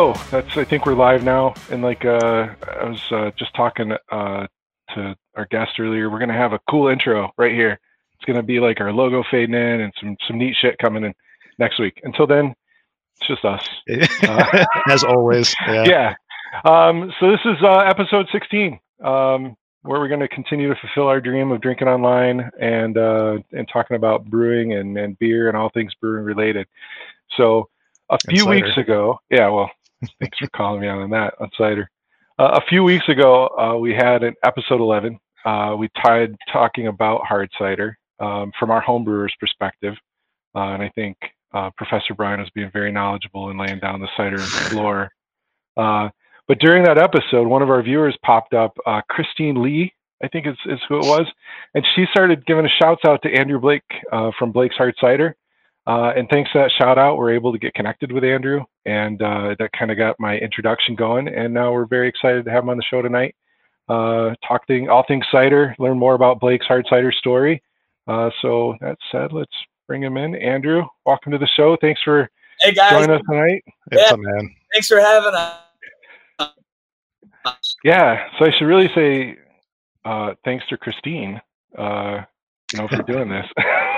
So that's I think we're live now. And like uh, I was uh, just talking uh, to our guest earlier, we're gonna have a cool intro right here. It's gonna be like our logo fading in and some some neat shit coming in next week. Until then, it's just us. Uh, As always. Yeah. Yeah. Um, so this is uh, episode 16, um, where we're going to continue to fulfill our dream of drinking online and uh, and talking about brewing and, and beer and all things brewing related. So a few weeks ago, yeah. Well, thanks for calling me out on that on cider. Uh, a few weeks ago, uh, we had an episode 11. Uh, we tied talking about hard cider um, from our homebrewers' perspective, uh, and I think uh, Professor Brian was being very knowledgeable in laying down the cider lore. Uh, but during that episode, one of our viewers popped up, uh, Christine Lee, I think is, is who it was, and she started giving a shouts out to Andrew Blake uh, from Blake's Hard Cider. Uh, and thanks to that shout out, we're able to get connected with Andrew, and uh, that kind of got my introduction going. And now we're very excited to have him on the show tonight. Uh, talk thing, all things cider, learn more about Blake's Hard Cider story. Uh, so that said, let's bring him in. Andrew, welcome to the show. Thanks for Hey guys, joining us tonight. It's a man. thanks for having us. Yeah, so I should really say uh, thanks to Christine, uh, you know, for doing this.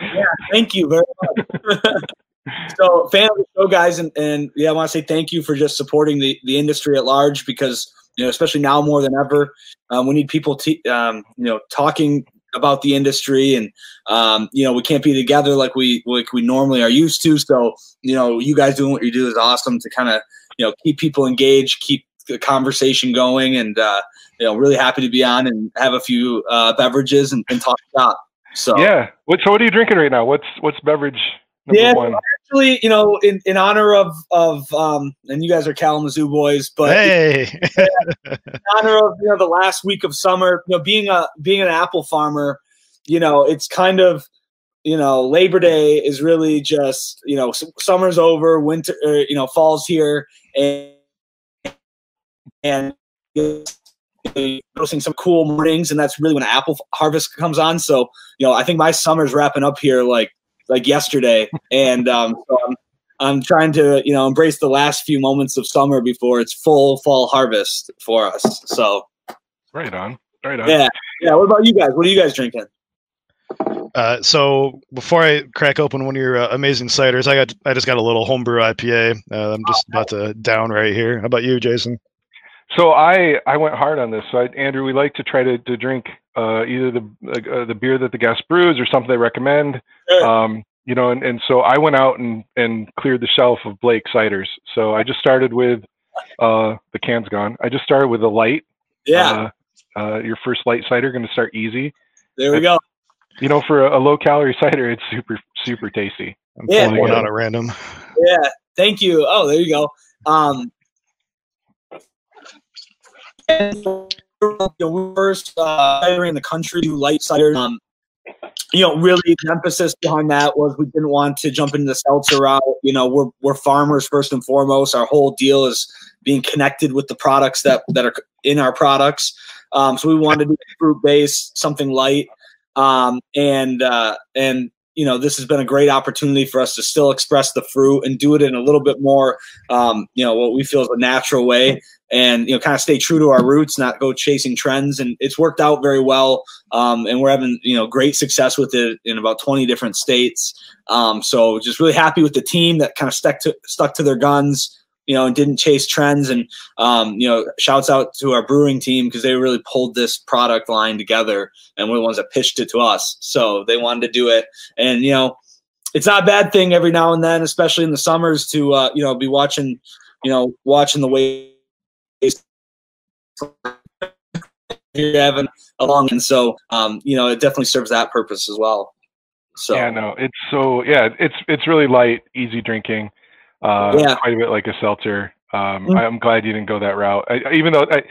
Yeah, thank you very much. so, fan of the show, guys, and, and yeah, I want to say thank you for just supporting the, the industry at large because you know, especially now more than ever, um, we need people, to, um, you know, talking about the industry, and um, you know, we can't be together like we like we normally are used to. So, you know, you guys doing what you do is awesome to kind of you know keep people engaged, keep the conversation going, and uh, you know, really happy to be on and have a few uh, beverages and, and talk shop. So yeah. What, so what are you drinking right now? What's what's beverage number Yeah. one? actually, you know, in, in honor of of um, and you guys are Kalamazoo boys, but Hey. in honor of you know the last week of summer, you know, being a being an apple farmer, you know, it's kind of you know Labor Day is really just you know summer's over, winter, er, you know, fall's here, and and noticing some cool mornings, and that's really when apple harvest comes on. So you know, I think my summer's wrapping up here like like yesterday, and um, so I'm I'm trying to you know embrace the last few moments of summer before it's full fall harvest for us. So Right on. Right on. yeah, yeah. What about you guys? What are you guys drinking? Uh, so before I crack open one of your uh, amazing ciders, I got I just got a little homebrew IPA. Uh, I'm just about to down right here. How about you, Jason? So I I went hard on this. So I, Andrew, we like to try to, to drink uh, either the uh, the beer that the guest brews or something they recommend. Sure. Um, you know, and, and so I went out and, and cleared the shelf of Blake ciders. So I just started with uh, the can's gone. I just started with a light. Yeah, Uh, uh, your first light cider going to start easy. there we go. You know, for a, a low calorie cider, it's super super tasty. I'm Yeah. pulling one out at random. Yeah, thank you. Oh, there you go. Um, and, you know, first uh, in the country do light cider. Um, you know, really the emphasis behind that was we didn't want to jump into the seltzer route. You know, we're we're farmers first and foremost. Our whole deal is being connected with the products that that are in our products. Um, so we wanted to do fruit based, something light, um, and uh, and you know this has been a great opportunity for us to still express the fruit and do it in a little bit more um, you know what we feel is a natural way and you know kind of stay true to our roots not go chasing trends and it's worked out very well um, and we're having you know great success with it in about 20 different states. Um, so just really happy with the team that kind of stuck to stuck to their guns you know and didn't chase trends and um, you know shouts out to our brewing team because they really pulled this product line together and we're the ones that pitched it to us. So they wanted to do it and you know it's not a bad thing every now and then especially in the summers to uh, you know be watching you know watching the way you're having along and so um, you know it definitely serves that purpose as well so Yeah, no, it's so yeah, it's it's really light, easy drinking. Uh, Yeah. quite a bit like a seltzer. Um, Mhm. I'm glad you didn't go that route. I, even though I,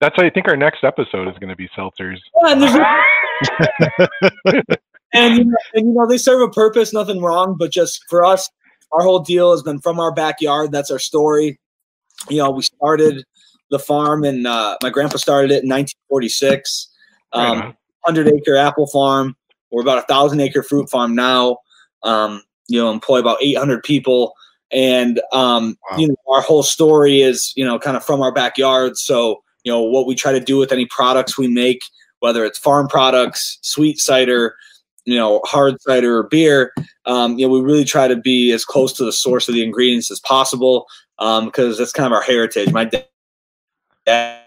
that's why I think our next episode is going to be seltzers. Yeah, and, and, you know, and you know they serve a purpose nothing wrong but just for us our whole deal has been from our backyard that's our story you know we started the farm and uh, my grandpa started it in 1946 Right um, on. 100 acre apple farm we're about a thousand acre fruit farm now um, you know employ about 800 people and um, Wow. you know our whole story is you know kind of from our backyard. So you know what we try to do with any products we make, whether it's farm products, sweet cider, you know hard cider or beer. Um, you know we really try to be as close to the source of the ingredients as possible because that's kind of our heritage. My dad had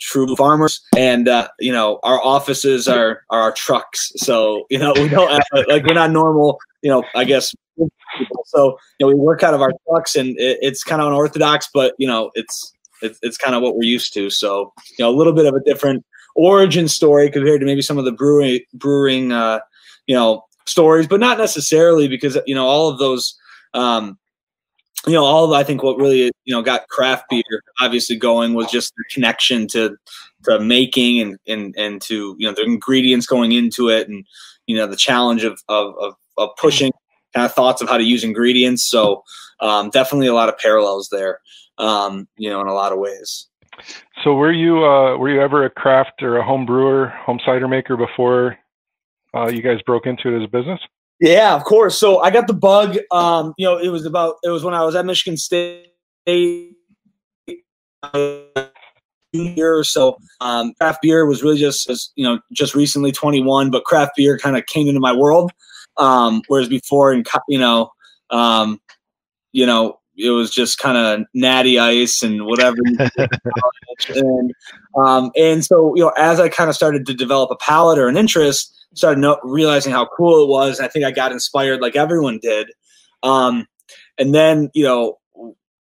true farmers and uh, you know our offices are are our trucks so you know we don't have, like we're not normal you know i guess people. so you know we work out of our trucks and it, it's kind of unorthodox but you know it's it's, it's kind of what we're used to so you know a little bit of a different origin story compared to maybe some of the brewing brewing uh you know stories but not necessarily because you know all of those um you know, all of I think what really you know got craft beer obviously going was just the connection to to making and and and to you know the ingredients going into it and you know the challenge of of of, of pushing kind of thoughts of how to use ingredients. So um, definitely a lot of parallels there. Um, you know, in a lot of ways. So were you uh, were you ever a craft or a home brewer, home cider maker before uh, you guys broke into it as a business? Yeah, of course. So I got the bug. Um, you know, it was about it was when I was at Michigan State year or so. Um, craft beer was really just as you know just recently 21, but craft beer kind of came into my world. Um, whereas before, and you know, um, you know, it was just kind of natty ice and whatever. and um, and so you know, as I kind of started to develop a palate or an interest, started no- realizing how cool it was. I think I got inspired like everyone did. Um, and then, you know,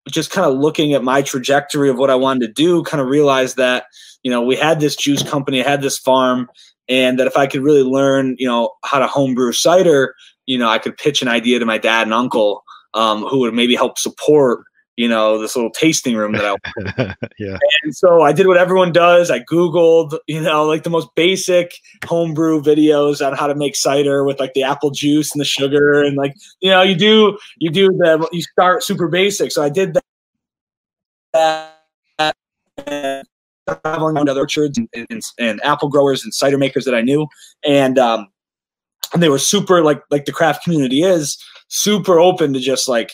just kind of looking at my trajectory of what I wanted to do, kind of realized that, you know, we had this juice company, I had this farm, and that if I could really learn, you know, how to homebrew cider, you know, I could pitch an idea to my dad and uncle um, who would maybe help support, you know, this little tasting room that I yeah. and so I did what everyone does. I Googled, you know, like the most basic homebrew videos on how to make cider with like the apple juice and the sugar. And like, you know, you do, you do the, you start super basic. So I did that. and traveling around other orchards and, and, and apple growers and cider makers that I knew. And, um, and they were super like, like the craft community is super open to just like,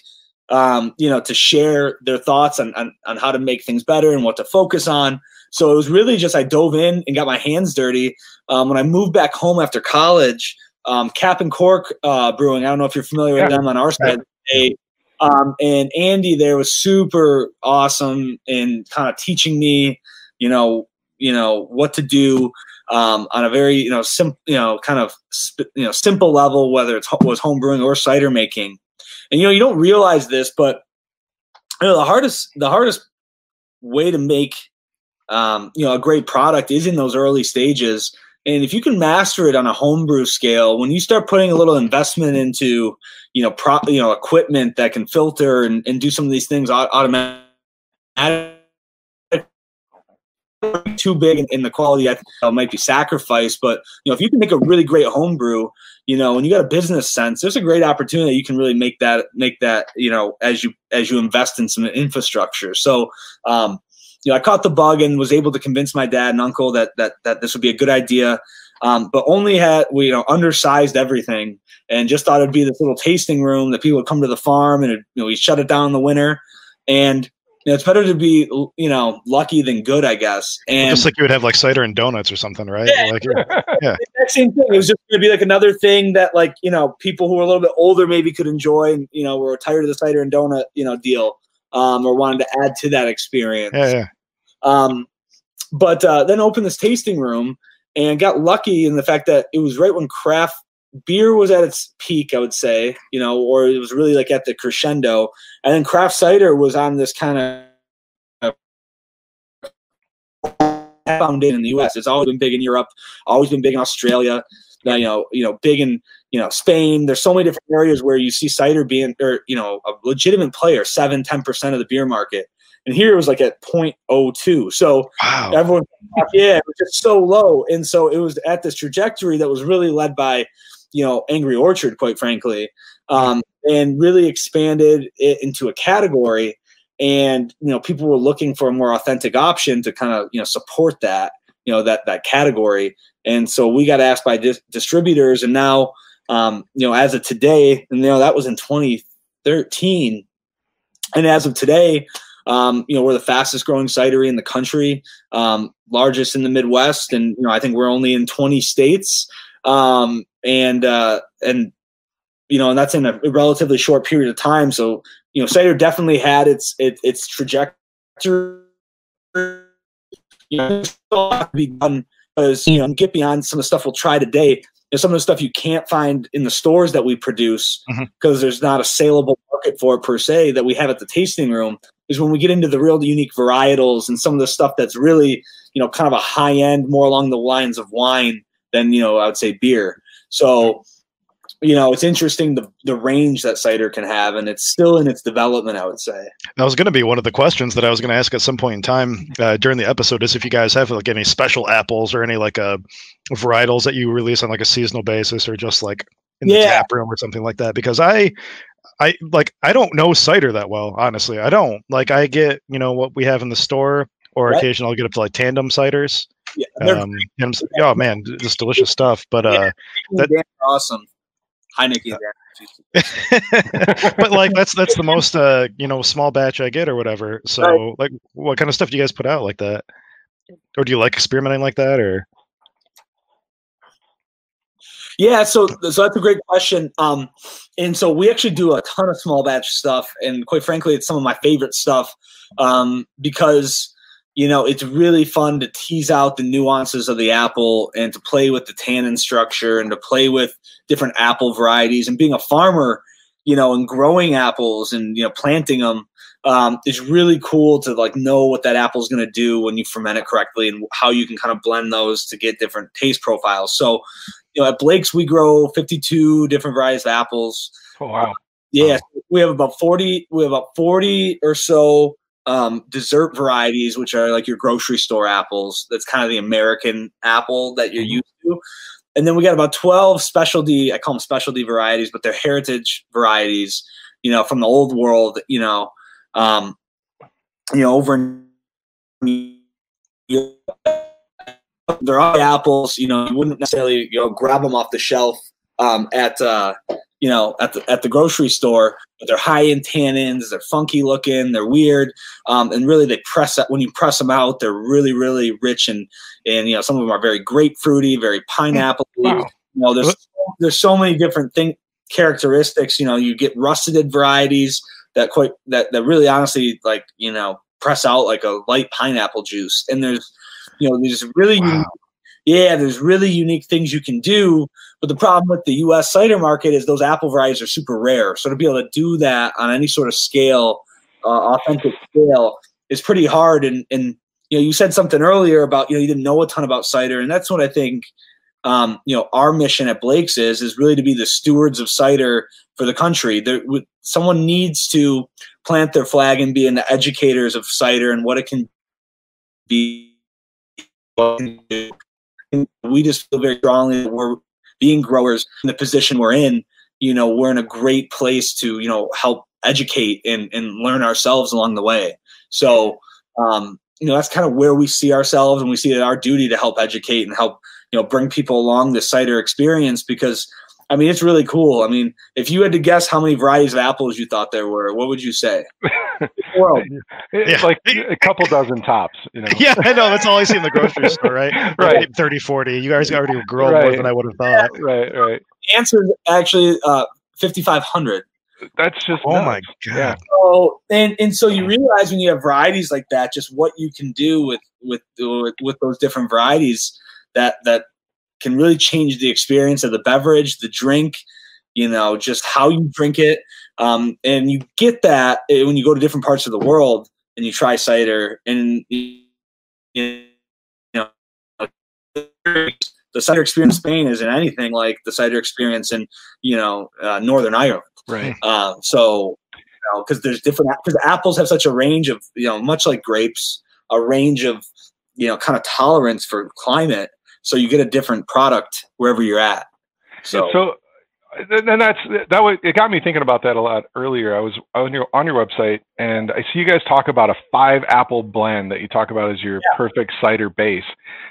um, you know, to share their thoughts on, on, on how to make things better and what to focus on. So it was really just I dove in and got my hands dirty. Um, when I moved back home after college, um, Cap and Cork uh, Brewing. I don't know if you're familiar Yeah. with them on our side. They, um, and Andy there was super awesome in kind of teaching me, you know, you know what to do um, on a very you know simple, you know kind of sp- you know simple level, whether it's ho- was home brewing or cider making. And you know you don't realize this, but you know the hardest the hardest way to make um, you know a great product is in those early stages. And if you can master it on a homebrew scale, when you start putting a little investment into you know pro you know equipment that can filter and, and do some of these things au- automatically too big in, in the quality uh, might be sacrificed. But you know, if you can make a really great homebrew, you know, when you got a business sense, there's a great opportunity you can really make that make that you know as you as you invest in some infrastructure. So. Um, you know, I caught the bug and was able to convince my dad and uncle that that that this would be a good idea, um, but only had we you know undersized everything and just thought it'd be this little tasting room that people would come to the farm and it, you know we shut it down in the winter, and you know, it's better to be you know lucky than good, I guess. And Just like you would have like cider and donuts or something, right? Yeah. Like, that same thing. It was just going to be like another thing that like you know people who are a little bit older maybe could enjoy and you know were tired of the cider and donut you know deal um, or wanted to add to that experience. yeah, yeah. Um, but uh, then opened this tasting room and got lucky in the fact that it was right when craft beer was at its peak, I would say, you know, or it was really like at the crescendo, and then craft cider was on this kind of foundation in the U.S. It's always been big in Europe, always been big in Australia. You know, you know, big in you know Spain. There's so many different areas where you see cider being, or you know, a legitimate player, seven, ten percent of the beer market. And here it was like at 0.02. So Wow. everyone, yeah, it was just so low. And so it was at this trajectory that was really led by, you know, Angry Orchard, quite frankly, um, and really expanded it into a category. And you know, people were looking for a more authentic option to kind of you know support that you know that that category. And so we got asked by dis- distributors, and now um, you know, as of today, and you know that was in 2013, and as of today, um, you know, we're the fastest growing cidery in the country, um, largest in the Midwest, and you know, I think we're only in 20 states, um, and uh, and you know, and that's in a relatively short period of time. So, you know, cider definitely had its its, its trajectory. You know, still have to be done because you know, get beyond some of the stuff we'll try today know, some of the stuff you can't find in the stores that we produce because mm-hmm. there's not a saleable market for it per se that we have at the tasting room is when we get into the real unique varietals and some of the stuff that's really you know kind of a high end more along the lines of wine than you know i would say beer so you know, it's interesting the the range that cider can have, and it's still in its development. I would say that was going to be one of the questions that I was going to ask at some point in time uh, during the episode. Is if you guys have like any special apples or any like uh, varietals that you release on like a seasonal basis, or just like in the yeah. tap room or something like that. Because I, I like I don't know cider that well, honestly. I don't like I get you know what we have in the store, or right. occasionally I'll get up to like tandem ciders. Yeah, um, and, oh man, just delicious stuff. But uh, yeah, that, awesome. Heineken. but like that's that's the most uh you know small batch I get or whatever. So right. like what kind of stuff do you guys put out like that? Or do you like experimenting like that or yeah, so so that's a great question. Um, and so we actually do a ton of small batch stuff, and quite frankly, it's some of my favorite stuff um, because you know, it's really fun to tease out the nuances of the apple and to play with the tannin structure and to play with different apple varieties. And being a farmer, you know, and growing apples and you know planting them um, is really cool to like know what that apple is going to do when you ferment it correctly and how you can kind of blend those to get different taste profiles. So, you know, at Blake's we grow 52 different varieties of apples. Oh wow! Yeah, wow. we have about 40. We have about 40 or so um, dessert varieties, which are like your grocery store apples. That's kind of the American apple that you're mm-hmm. used to. And then we got about 12 specialty, I call them specialty varieties, but they're heritage varieties, you know, from the old world, you know, um, you know, over in, they're all apples, you know, you wouldn't necessarily, you know, grab them off the shelf um, at, uh, you know, at the at the grocery store. But they're high in tannins. They're funky looking. They're weird, um, and really they press that when you press them out. They're really really rich and and you know some of them are very grapefruity, very pineapple. Wow. You know, there's there's so many different thing characteristics. You know, you get russeted varieties that quite that that really honestly like you know press out like a light pineapple juice. And there's you know there's really wow yeah, there's really unique things you can do. But the problem with the U.S. cider market is those apple varieties are super rare. So to be able to do that on any sort of scale, uh, authentic scale, is pretty hard. And and you know, you said something earlier about you know you didn't know a ton about cider, and that's what I think. Um, you know, our mission at Blake's is is really to be the stewards of cider for the country. There, someone needs to plant their flag and be in the educators of cider and what it can be we just feel very strongly that we're being growers in the position we're in. You know, we're in a great place to you know help educate and and learn ourselves along the way. So, um, you know, that's kind of where we see ourselves, and we see it our duty to help educate and help you know bring people along the cider experience because I mean, it's really cool. I mean, if you had to guess how many varieties of apples you thought there were, what would you say? well, it's yeah. like a couple dozen tops. You know? Yeah, I know. That's all I see in the grocery store, right? right. 30, 40. You guys already grow right. more than I would have thought. Right, right. The answer is actually uh, 5,500. That's just oh nuts. my god. Yeah. So and and so you realize when you have varieties like that, just what you can do with with with, with those different varieties that that can really change the experience of the beverage, the drink, you know, just how you drink it. Um, and you get that eh, when you go to different parts of the world and you try cider and you know the cider experience in Spain isn't anything like the cider experience in you know uh, Northern Ireland. Right. Uh, so because you know, there's different because apples have such a range of you know much like grapes a range of you know kind of tolerance for climate so you get a different product wherever you're at. So, so and that's that was it got me thinking about that a lot earlier. I was on your on your website and I see you guys talk about a five apple blend that you talk about as your yeah. perfect cider base.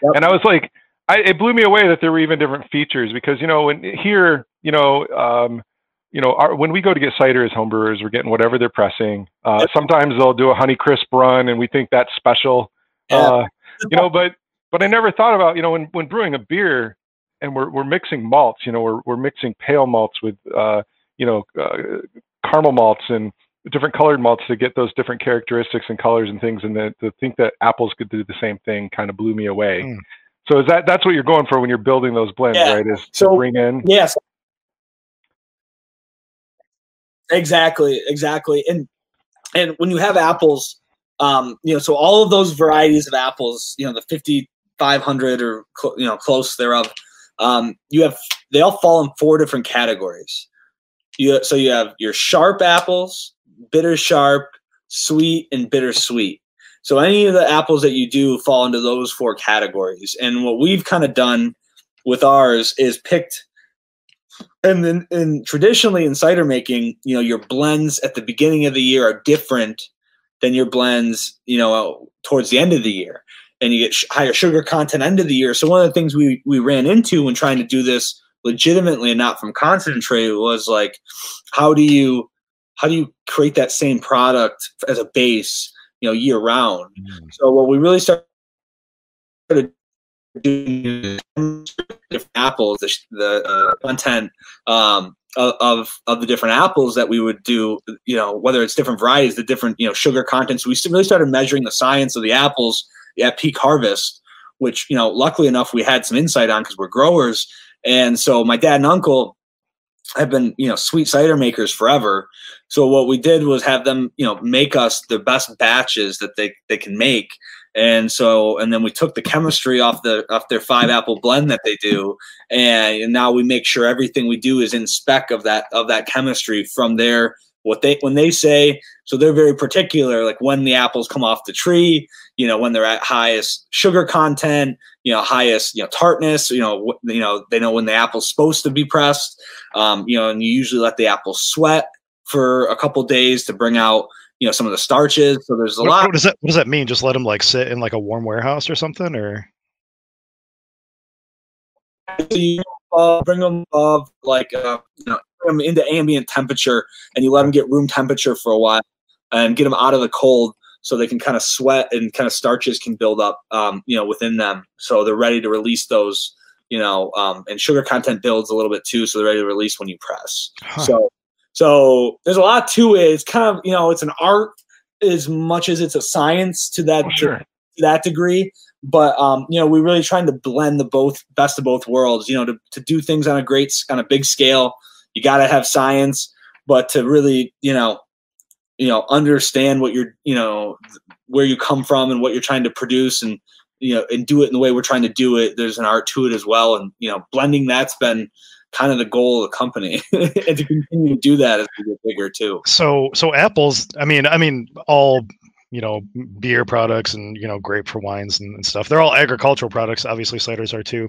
Yep. And I was like, I, it blew me away that there were even different features because you know when here you know um, you know our, when we go to get cider as homebrewers we're getting whatever they're pressing. Uh, sometimes they'll do a honey crisp run and we think that's special. Uh, you know, but but I never thought about you know when when brewing a beer and we're we're mixing malts. You know, we're we're mixing pale malts with uh, you know uh, caramel malts and different colored malts to get those different characteristics and colors and things. And the, to think that apples could do the same thing kind of blew me away. Mm. So is that that's what you're going for when you're building those blends, yeah. right? Is so, to bring in yes, exactly, exactly. And and when you have apples, um, you know, so all of those varieties of apples, you know, the 5500 or cl- you know close thereof, um, you have they all fall in four different categories. You so you have your sharp apples, bitter sharp, sweet, and bittersweet. So any of the apples that you do fall into those four categories. And what we've kind of done with ours is picked and then and traditionally in cider making, you know, your blends at the beginning of the year are different than your blends, you know, towards the end of the year. And you get sh- higher sugar content end of the year. So one of the things we we ran into when trying to do this legitimately and not from concentrate was like how do you how do you create that same product as a base you know year round mm. so what we really started doing different apples the, the uh, content um, of of the different apples that we would do you know whether it's different varieties the different you know sugar contents we really started measuring the science of the apples at peak harvest which you know luckily enough we had some insight on because we're growers and so my dad and uncle have been, you know, sweet cider makers forever. So what we did was have them, you know, make us the best batches that they, they can make. And so, and then we took the chemistry off the off their five apple blend that they do, and, now we make sure everything we do is in spec of that of that chemistry from their what they when they say so they're very particular like when the apples come off the tree you know when they're at highest sugar content you know highest you know tartness you know you know they know when the apple's supposed to be pressed. Um, you know and you usually let the apple sweat for a couple days to bring out you know some of the starches. So there's a what, lot what does that what does that mean? Just let them like sit in like a warm warehouse or something or? Uh, bring them above like uh, you know them into ambient temperature and you let them get room temperature for a while and get them out of the cold so they can kind of sweat and kind of starches can build up um, you know within them so they're ready to release those you know um, and sugar content builds a little bit too so they're ready to release when you press huh. so so there's a lot to it it's kind of you know it's an art as much as it's a science to that sure. to that degree but um, you know we're really trying to blend the both best of both worlds you know to, to do things on a great on a big scale you got to have science, but to really, you know, you know, understand what you're, you know, where you come from and what you're trying to produce and, you know, and do it in the way we're trying to do it. There's an art to it as well. And, you know, blending that's been kind of the goal of the company and to continue to do that as we get bigger too. So, so apples, I mean, I mean, all you know beer products and you know grape for wines and, and, stuff. They're all agricultural products obviously ciders are too.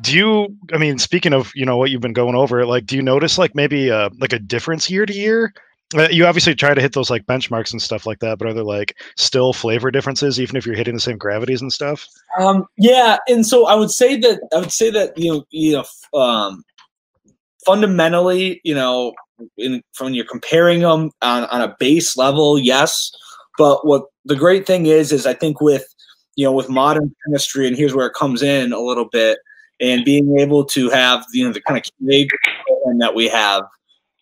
Do you i mean speaking of you know what you've been going over like do you notice like maybe uh like a difference year to year? Uh, you obviously try to hit those like benchmarks and stuff like that but are there like still flavor differences even if you're hitting the same gravities and stuff? Um yeah and so i would say that i would say that you know you know um fundamentally you know in, when you're comparing them on, on a base level yes but what the great thing is, is I think with you know with modern chemistry, and here's where it comes in a little bit, and being able to have you know the kind of QA that we have,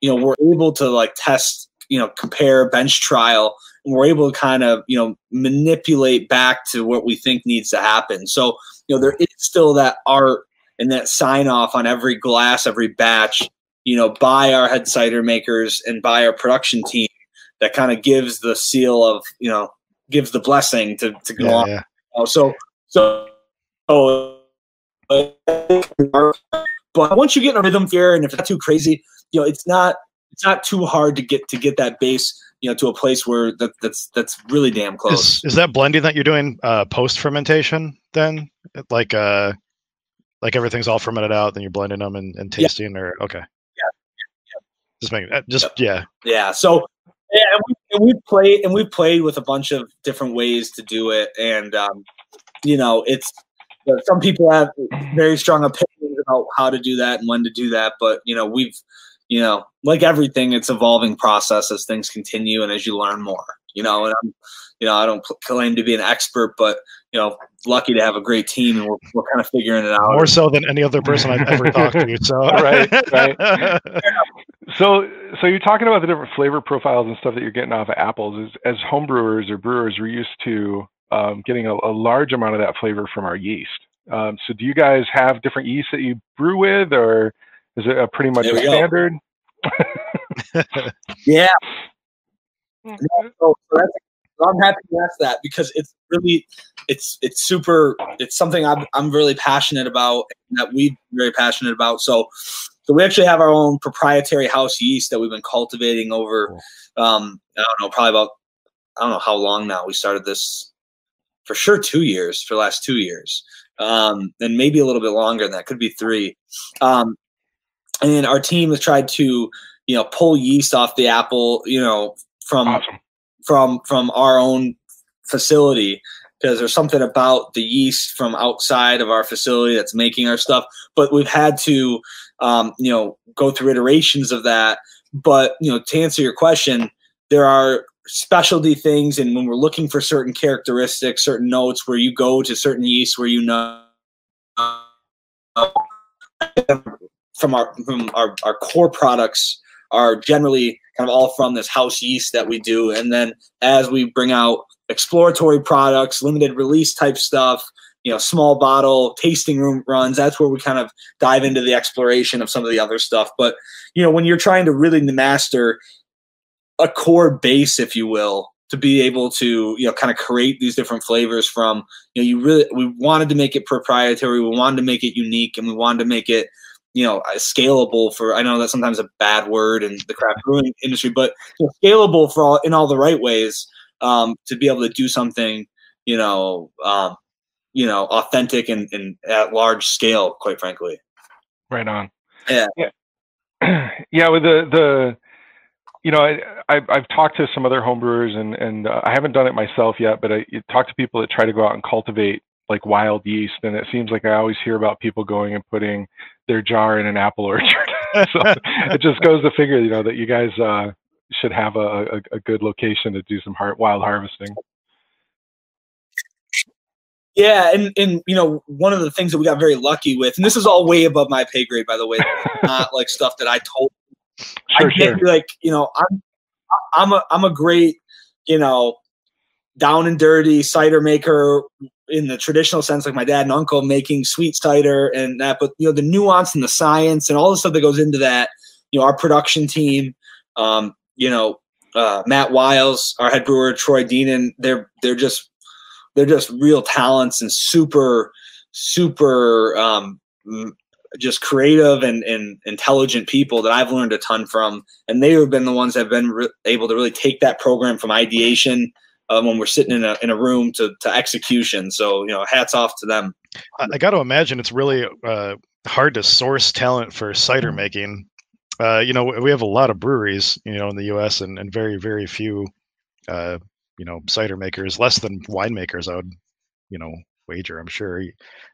you know, we're able to like test, you know, compare, bench trial, and we're able to kind of you know manipulate back to what we think needs to happen. So you know there is still that art and that sign off on every glass, every batch, you know, by our head cider makers and by our production team that kind of gives the seal of you know gives the blessing to to go yeah, on. Yeah. so so oh, but once you get in a rhythm here, and if it's not too crazy, you know it's not it's not too hard to get to get that base you know to a place where that, that's that's really damn close. Is, is that blending that you're doing uh, post fermentation then, like uh, like everything's all fermented out, then you're blending them and, and tasting, yeah. or okay? Yeah. yeah. Just make uh, just yeah. Yeah. So yeah, and we, and we played and we played with a bunch of different ways to do it, and um, you know, it's some people have very strong opinions about how to do that and when to do that. But you know, we've you know, like everything, it's evolving process as things continue and as you learn more. You know, and I'm, you know, I don't claim to be an expert, but you know, lucky to have a great team, and we're, we're kind of figuring it out. More so than any other person I've ever talked to. So right, right. so, so you're talking about the different flavor profiles and stuff that you're getting off of apples. As, as homebrewers or brewers, we're used to um, getting a, a, large amount of that flavor from our yeast. Um, so, do you guys have different yeast that you brew with, or is it a pretty much a standard? yeah. so, so I'm happy to ask that because it's really, it's it's super. It's something I'm I'm really passionate about that we've very passionate about. So, so we actually have our own proprietary house yeast that we've been cultivating over. Um, I don't know, probably about I don't know how long now. We started this for sure two years for the last two years, um, and maybe a little bit longer than that. Could be three. Um, and our team has tried to you know pull yeast off the apple you know from awesome. from from our own facility because there's something about the yeast from outside of our facility that's making our stuff but we've had to um, you know go through iterations of that but you know to answer your question there are specialty things and when we're looking for certain characteristics certain notes where you go to certain yeast where you know from our from our, our core products are generally kind of all from this house yeast that we do. And then as we bring out exploratory products, limited release type stuff, you know, small bottle tasting room runs, that's where we kind of dive into the exploration of some of the other stuff. But, you know, when you're trying to really master a core base, if you will, to be able to you know kind of create these different flavors from you know you really we wanted to make it proprietary we wanted to make it unique and we wanted to make it you know uh, scalable for i know that's sometimes a bad word in the craft brewing industry but scalable for all in all the right ways um, to be able to do something you know um, you know authentic and, and at large scale quite frankly. Right on. Yeah. Yeah, yeah with the the you know, I, I've, I've talked to some other homebrewers, and and uh, I haven't done it myself yet, but I talk to people that try to go out and cultivate like wild yeast and it seems like i always hear about people going and putting their jar in an apple orchard. So it just goes to figure you know that you guys uh, should have a, a, a, good location to do some heart, wild harvesting yeah and and you know one of the things that we got very lucky with and this is all way above my pay grade by the way not like stuff that i told sure, I can't sure. like you know i'm i'm a i'm a great you know down and dirty cider maker in the traditional sense, like my dad and uncle making sweet cider and that, but you know, the nuance and the science and all the stuff that goes into that, you know, our production team, um, you know, uh, Matt Wiles, our head brewer, Troy Deenan, they're, they're just, they're just real talents and super, super, um, just creative and, and intelligent people that I've learned a ton from. And they have been the ones that have been re- able to really take that program from ideation um, when we're sitting in a in a room to to execution. So you know, hats off to them. I, I got to imagine it's really uh, hard to source talent for cider mm-hmm. making. Uh, you know, we have a lot of breweries, you know, in the U.S. and, and very very few, uh, you know, cider makers. Less than winemakers, I would, you know, wager. I'm sure.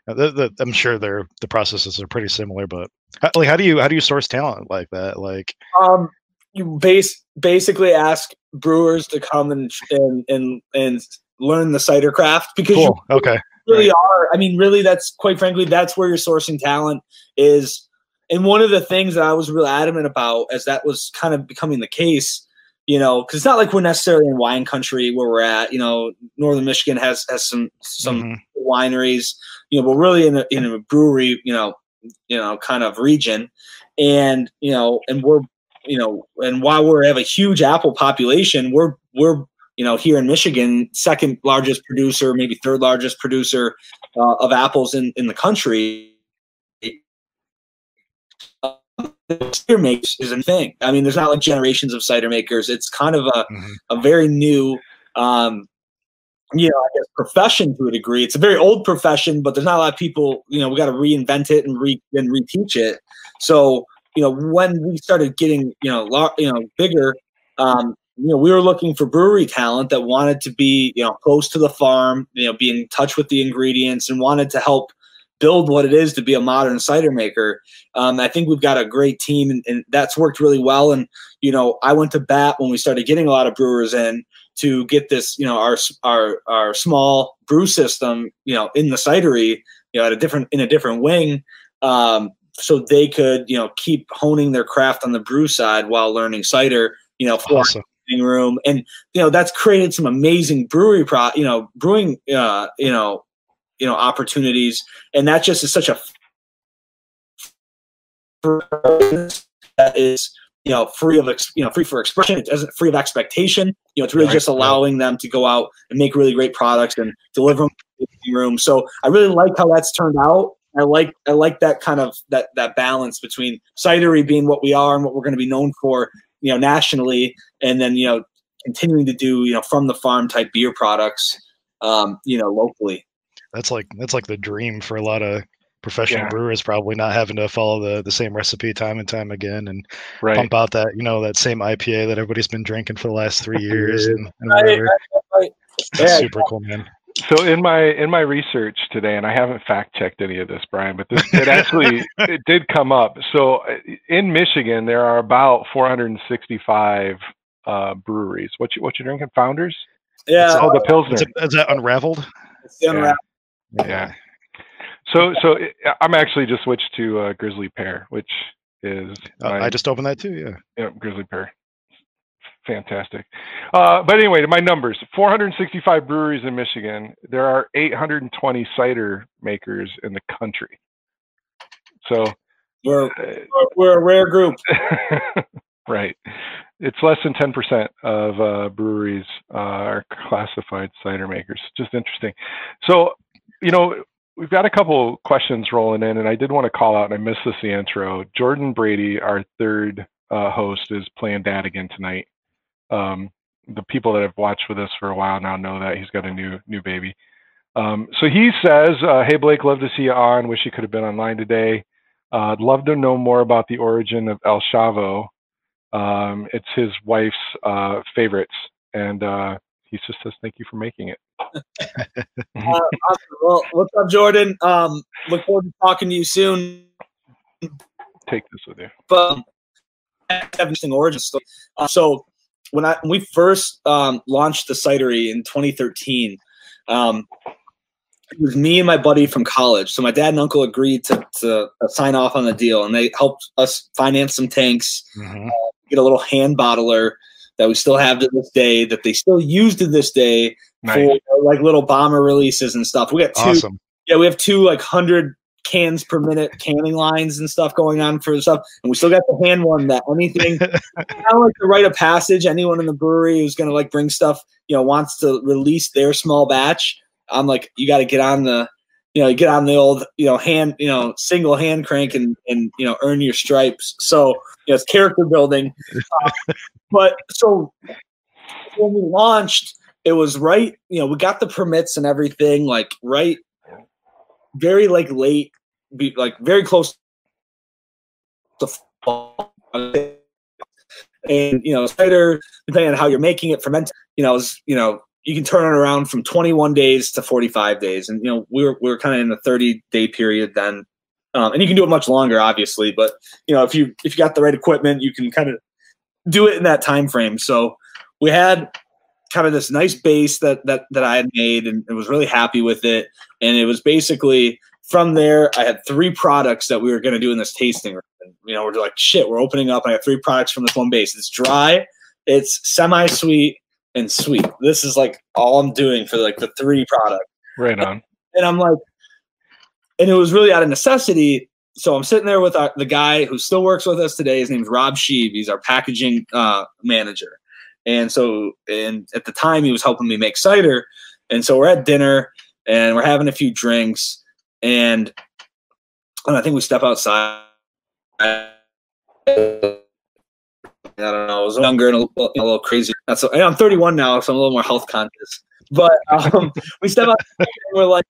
Uh, the, the, I'm sure their the processes are pretty similar, but like, how do you how do you source talent like that? Like, um, you base basically ask brewers to come and and and, and learn the cider craft because cool. you okay really right. are. I mean, really, that's quite frankly, that's where you're sourcing talent is. And one of the things that I was real adamant about, as that was kind of becoming the case, you know, because it's not like we're necessarily in wine country where we're at. You know, Northern Michigan has has some some mm-hmm. wineries. You know, but really in a, in a brewery, you know, you know, kind of region, and you know, and we're you know, and while we have a huge apple population, we're we're you know here in Michigan, second largest producer, maybe third largest producer uh, of apples in in the country. Cider makes is a thing. I mean, there's not like generations of cider makers. It's kind of a mm-hmm. a very new, um, you know, I guess profession to a degree. It's a very old profession, but there's not a lot of people. You know, we got to reinvent it and re and reteach it. So you know, when we started getting, you know, lar- you know, bigger, um, you know, we were looking for brewery talent that wanted to be, you know, close to the farm, you know, be in touch with the ingredients and wanted to help, build what it is to be a modern cider maker. Um, I think we've got a great team, and, and, that's worked really well. And you know, I went to bat when we started getting a lot of brewers in to get this, you know, our our our small brew system, you know, in the cidery, you know, at a different in a different wing. Um, so they could, you know, keep honing their craft on the brew side while learning cider, you know, for awesome. room. And, you know, that's created some amazing brewery pro, you know, brewing, uh, you know, you know, opportunities. And that just is such a that is you know free of you know free for expression. It doesn't free of expectation. You know it's really right. just allowing them to go out and make really great products and deliver them the room. So i really like how that's turned out. I like i like that kind of that that balance between cidery being what we are and what we're going to be known for you know nationally and then you know continuing to do you know from the farm type beer products um you know locally that's like that's like the dream for a lot of professional yeah. brewers probably not having to follow the, the same recipe time and time again and right. pump out that you know that same IPA that everybody's been drinking for the last three years and, and whatever. Right, That's super cool, man. So in my in my research today, and I haven't fact checked any of this, Brian, but this it actually it did come up. So uh, in Michigan, there are about 465 uh, breweries. What you what you drinking? Founders? Yeah. Oh, the Pilsner. Is, it, is that unraveled? It's unraveled. Yeah. yeah. So, so I'm actually just switched to uh, Grizzly Pear, which is uh, my, I just opened that too. Yeah. Yeah, Grizzly Pear. Fantastic. Uh, but anyway, my numbers: 465 breweries in Michigan. There are 820 cider makers in the country. So we're uh, we're a rare group. right. It's less than 10% of uh, breweries uh, are classified cider makers. Just interesting. So, you know, we've got a couple questions rolling in, and I did want to call out, and I missed this the intro. Jordan Brady, our third uh, host, is playing dad again tonight. Um, the people that have watched with us for a while now know that he's got a new new baby. Um, so he says, uh, "Hey Blake, love to see you on. Wish you could have been online today. Uh, I'd love to know more about the origin of El Chavo. Um, it's his wife's uh, favorites, and uh, he just says thank you for making it." uh, well, what's up, Jordan? Um, look forward to talking to you soon. Take this with you. But everything origin story. Uh, so when I when we first um, launched the cidery in 2013, um, it was me and my buddy from college. So my dad and uncle agreed to, to uh, sign off on the deal, and they helped us finance some tanks, mm-hmm. uh, get a little hand bottler that we still have to this day, that they still use to this day nice. for like little bomber releases and stuff. We got two. Awesome. Yeah, we have two like hundred cans per minute canning lines and stuff going on for the stuff, and we still got the hand one that anything kind of like the rite of passage. Anyone in the brewery who's going to like bring stuff, you know, wants to release their small batch. I'm like, you got to get on the, you know, you get on the old, you know, hand, you know, single hand crank and and you know, earn your stripes. So you know, it's character building. Uh, but so when we launched, it was right, you know, we got the permits and everything, like right, very like late, be like very close to fall. And you know, cider, depending on how you're making it, ferment, you know, is you know, you can turn it around from 21 days to 45 days, and you know, we were we were kind of in the 30 day period then, um, and you can do it much longer, obviously. But you know, if you if you got the right equipment, you can kind of do it in that time frame. So we had kind of this nice base that that that I had made and, and was really happy with it. And it was basically from there, I had three products that we were going to do in this tasting room. And, you know, we're like, shit, we're opening up. I have three products from this one base. It's dry, it's semi-sweet, and sweet. This is like all I'm doing for like the three products. Right on. And I'm like, and it was really out of necessity. So I'm sitting there with our, the guy who still works with us today. His name's Rob Sheeb. He's our packaging uh, manager. And so, and at the time, he was helping me make cider. And so we're at dinner and we're having a few drinks. And, and I think we step outside. I don't know. I was younger and a little, a little crazy. That's so, I'm 31 now, so I'm a little more health conscious. But um, we step outside and we're like,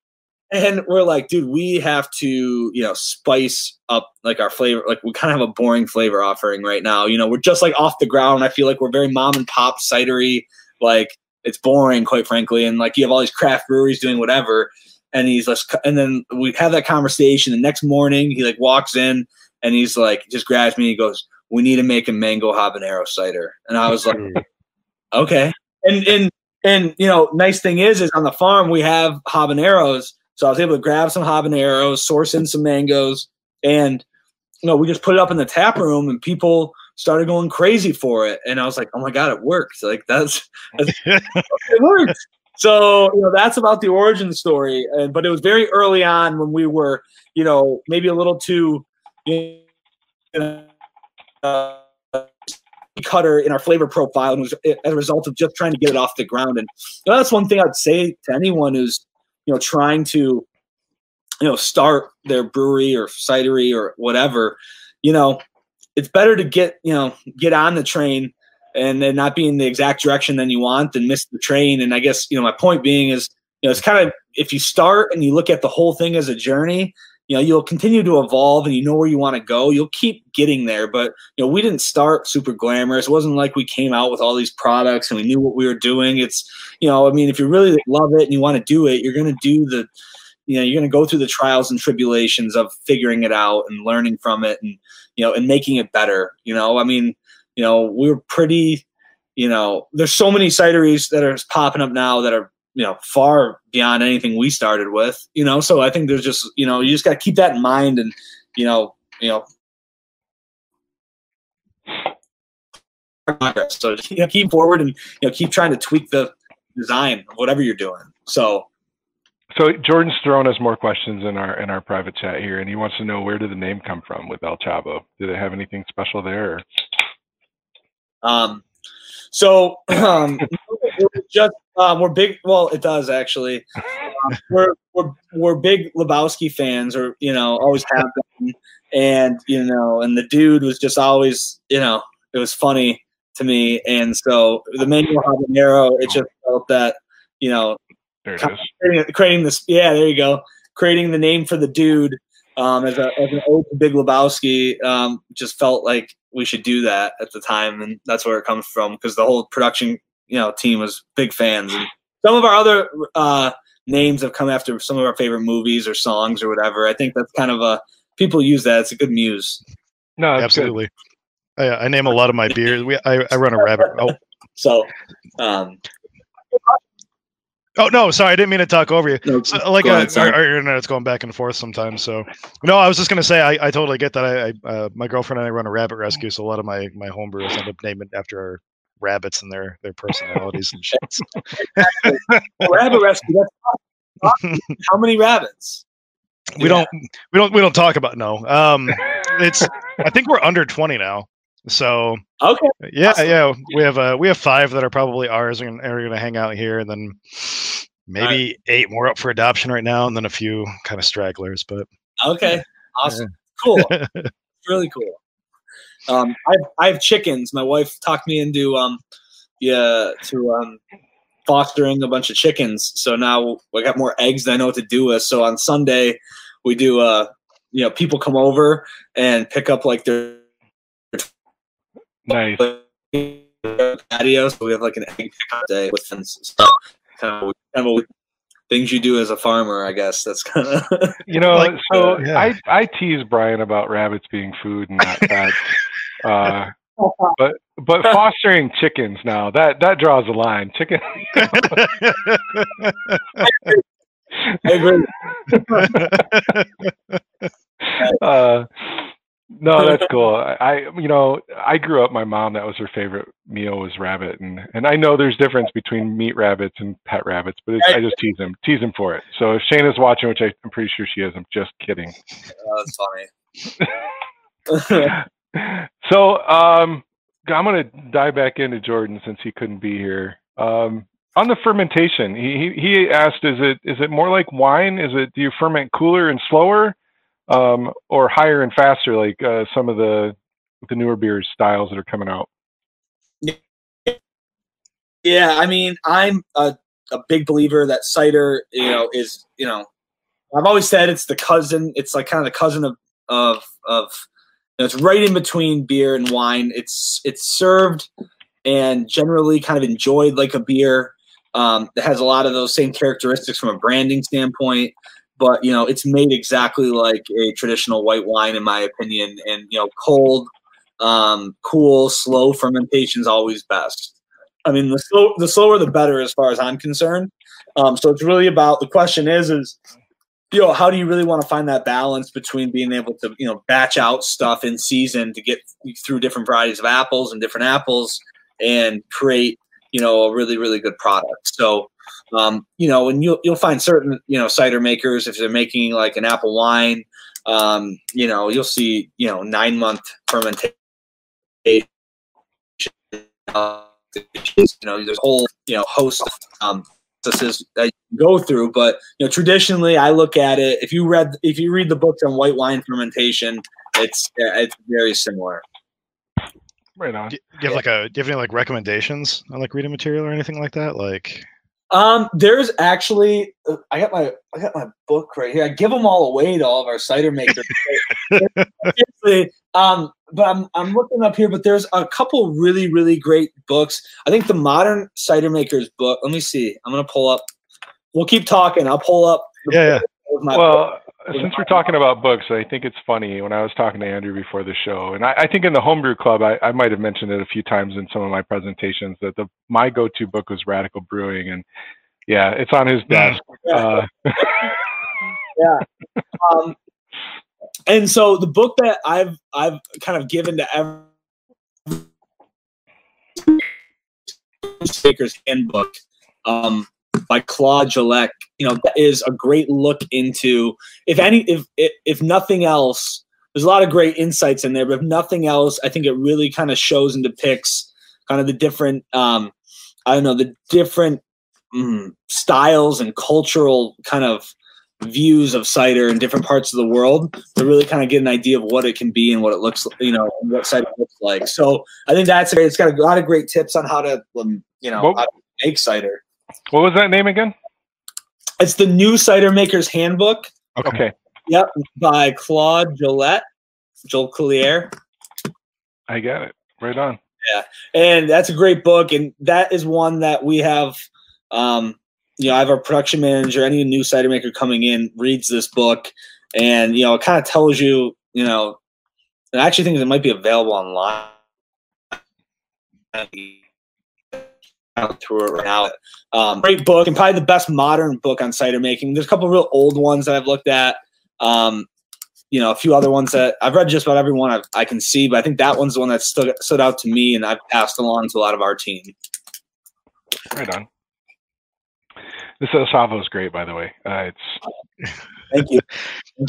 and we're like, dude, we have to, you know, spice up like our flavor. Like we kind of have a boring flavor offering right now. You know, we're just like off the ground. I feel like we're very mom and pop cidery. Like it's boring, quite frankly. And like you have all these craft breweries doing whatever. and he's like, and then we have that conversation. The next morning, he like walks in and he's like, just grabs me he goes, "We need to make a mango habanero cider." And I was like, hmm. "Okay." And and and you know, nice thing is, is on the farm we have habaneros, so I was able to grab some habaneros, source in some mangoes, and you know, we just put it up in the tap room, and people started going crazy for it. And I was like, "Oh my god, it works. Like that's, that's it worked. So you know that's about the origin story, and but it was very early on when we were, you know, maybe a little too, you know, uh, cutter in our flavor profile, and was as a result of just trying to get it off the ground. And you know, that's one thing I'd say to anyone who's you know trying to, you know, start their brewery or cidery or whatever. You know, it's better to get you know get on the train and then not be in the exact direction than you want and miss the train. And I guess, you know, my point being is, you know, it's kind of if you start and you look at the whole thing as a journey, you know, you'll continue to evolve and you know where you want to go. You'll keep getting there. But, you know, we didn't start super glamorous. It wasn't like we came out with all these products and we knew what we were doing. It's, you know, I mean, if you really love it and you want to do it, you're going to do the, you know, you're going to go through the trials and tribulations of figuring it out and learning from it and, you know, and making it better. You know, I mean, you know, we were pretty, you know, there's so many cideries that are popping up now that are, you know, far beyond anything we started with, you know, so I think there's just, you know, you just got to keep that in mind and, you know, you know. So you know, keep forward and, you know, keep trying to tweak the design whatever you're doing. So, so Jordan's thrown us more questions in our in our private chat here, and he wants to know where did the name come from with El Chavo? Did it have anything special there? Or? Um, so um, just um, we're big. Well, it does actually. Um, we're we're we're big Lebowski fans, or you know, always have been. And you know, and the dude was just always, you know, it was funny to me. And so the mango habanero, it just felt that, you know, there it is. Creating, creating this, yeah, there you go. Creating the name for the dude um, as, a, as an old Big Lebowski um, just felt like we should do that at the time, and that's where it comes from because the whole production you know team was big fans, and some of our other uh, names have come after some of our favorite movies or songs or whatever. I think that's kind of a people use that. It's a good muse. No, absolutely. I, I, name a lot of my beers. We I, I run a rabbit. Oh. So, um, Oh no, sorry, I didn't mean to talk over you. No, so, like uh, ahead, our, our, internet's going back and forth sometimes. So no, I was just gonna say I, I totally get that. I, I uh, my girlfriend and I run a rabbit rescue, so a lot of my my home brews end up naming after our rabbits and their their personalities and shit. rabbit rescue. how many rabbits? We yeah. don't we don't we don't talk about no. Um, it's I think we're under twenty now. So okay, yeah, awesome. yeah, we have uh we have five that are probably ours and are going to hang out here, and then maybe right. eight more up for adoption right now, and then a few kind of stragglers. But okay, awesome, yeah. cool, really cool. Um, I have, I have chickens. My wife talked me into um, yeah, to um, fostering a bunch of chickens. So now I got more eggs than I know what to do with. So on Sunday, we do uh, you know, people come over and pick up like their Nice. Patio, so we have like an egg pickup day with them. So kind of, kind of things you do as a farmer, I guess. That's kind of you know. like, so yeah. I I tease Brian about rabbits being food and not fat. uh, but but fostering chickens now that that draws a line. Chicken. I agree. uh, no, that's cool. I, you know, I grew up. My mom, that was her favorite meal was rabbit, and and I know there's difference between meat rabbits and pet rabbits, but I just tease him, tease him for it. So if Shane is watching, which I, am pretty sure she is, I'm just kidding. Oh, that's funny. so um, I'm gonna dive back into Jordan since he couldn't be here. Um, on the fermentation, he he asked, is it is it more like wine? Is it do you ferment cooler and slower? Um, or higher and faster, like uh, some of the the newer beers styles that are coming out? Yeah, I mean, I'm a, a big believer that cider, you know, is you know, I've always said it's the cousin. It's like kind of the cousin of of of. You know, it's right in between beer and wine. It's it's served and generally kind of enjoyed like a beer. Um, it has a lot of those same characteristics from a branding standpoint, but you know, it's made exactly like a traditional white wine, in my opinion. And you know, cold, um, cool, slow fermentation is always best. I mean, the slow, the slower the better, as far as I'm concerned. Um, so it's really about the question is is you know how do you really want to find that balance between being able to you know batch out stuff in season to get through different varieties of apples and different apples and create you know a really really good product. So um, you know, and you'll you'll find certain you know cider makers if they're making like an apple wine, um, you know, you'll see you know nine month fermentation. Uh, you know, there's a whole you know host of um, processes that you go through. But you know, traditionally, I look at it. If you read if you read the books on white wine fermentation, it's it's very similar. Right on. Do you have like a do you have any like recommendations on like reading material or anything like that? Like um, there's actually I got my I got my book right here. I give them all away to all of our cider makers. um, but I'm I'm looking up here, but there's a couple really really great books. I think the Modern Cider Makers book. Let me see. I'm gonna pull up. We'll keep talking. I'll pull up. Yeah, yeah. Well, since we're talking about books, I think it's funny when I was talking to Andrew before the show, and I, I think in the homebrew club, I, I might have mentioned it a few times in some of my presentations that the my go-to book was Radical Brewing, and yeah, it's on his desk. Yeah. Uh, yeah. Um, and so the book that I've I've kind of given to every Speaker's Handbook um, by Claude Jolicoeur. You know, that is a great look into if any if if nothing else, there's a lot of great insights in there, but if nothing else, I think it really kind of shows and depicts kind of the different um, I don't know the different mm, styles and cultural kind of views of cider in different parts of the world to really kind of get an idea of what it can be and what it looks you know what cider looks like. So i think that's it's got a lot of great tips on how to um, you know what, make cider what was that name again? It's the new cider makers handbook. Okay, okay. yep by claude gillette joel collier i got it. Right on. Yeah. And that's a great book and that is one that we have um, you know, I have our production manager, any new cider maker coming in reads this book, and you know, it kind of tells you, you know, and I actually think it might be available online. Through it right now. Um, great book and probably the best modern book on cider making. There's a couple real old ones that I've looked at. Um, you know, a few other ones that I've read just about every one I've, i can see, but I think that one's the one that stood stood out to me, and I've passed along to a lot of our team. Right on. This El Chavo is great, by the way. Uh, it's thank you.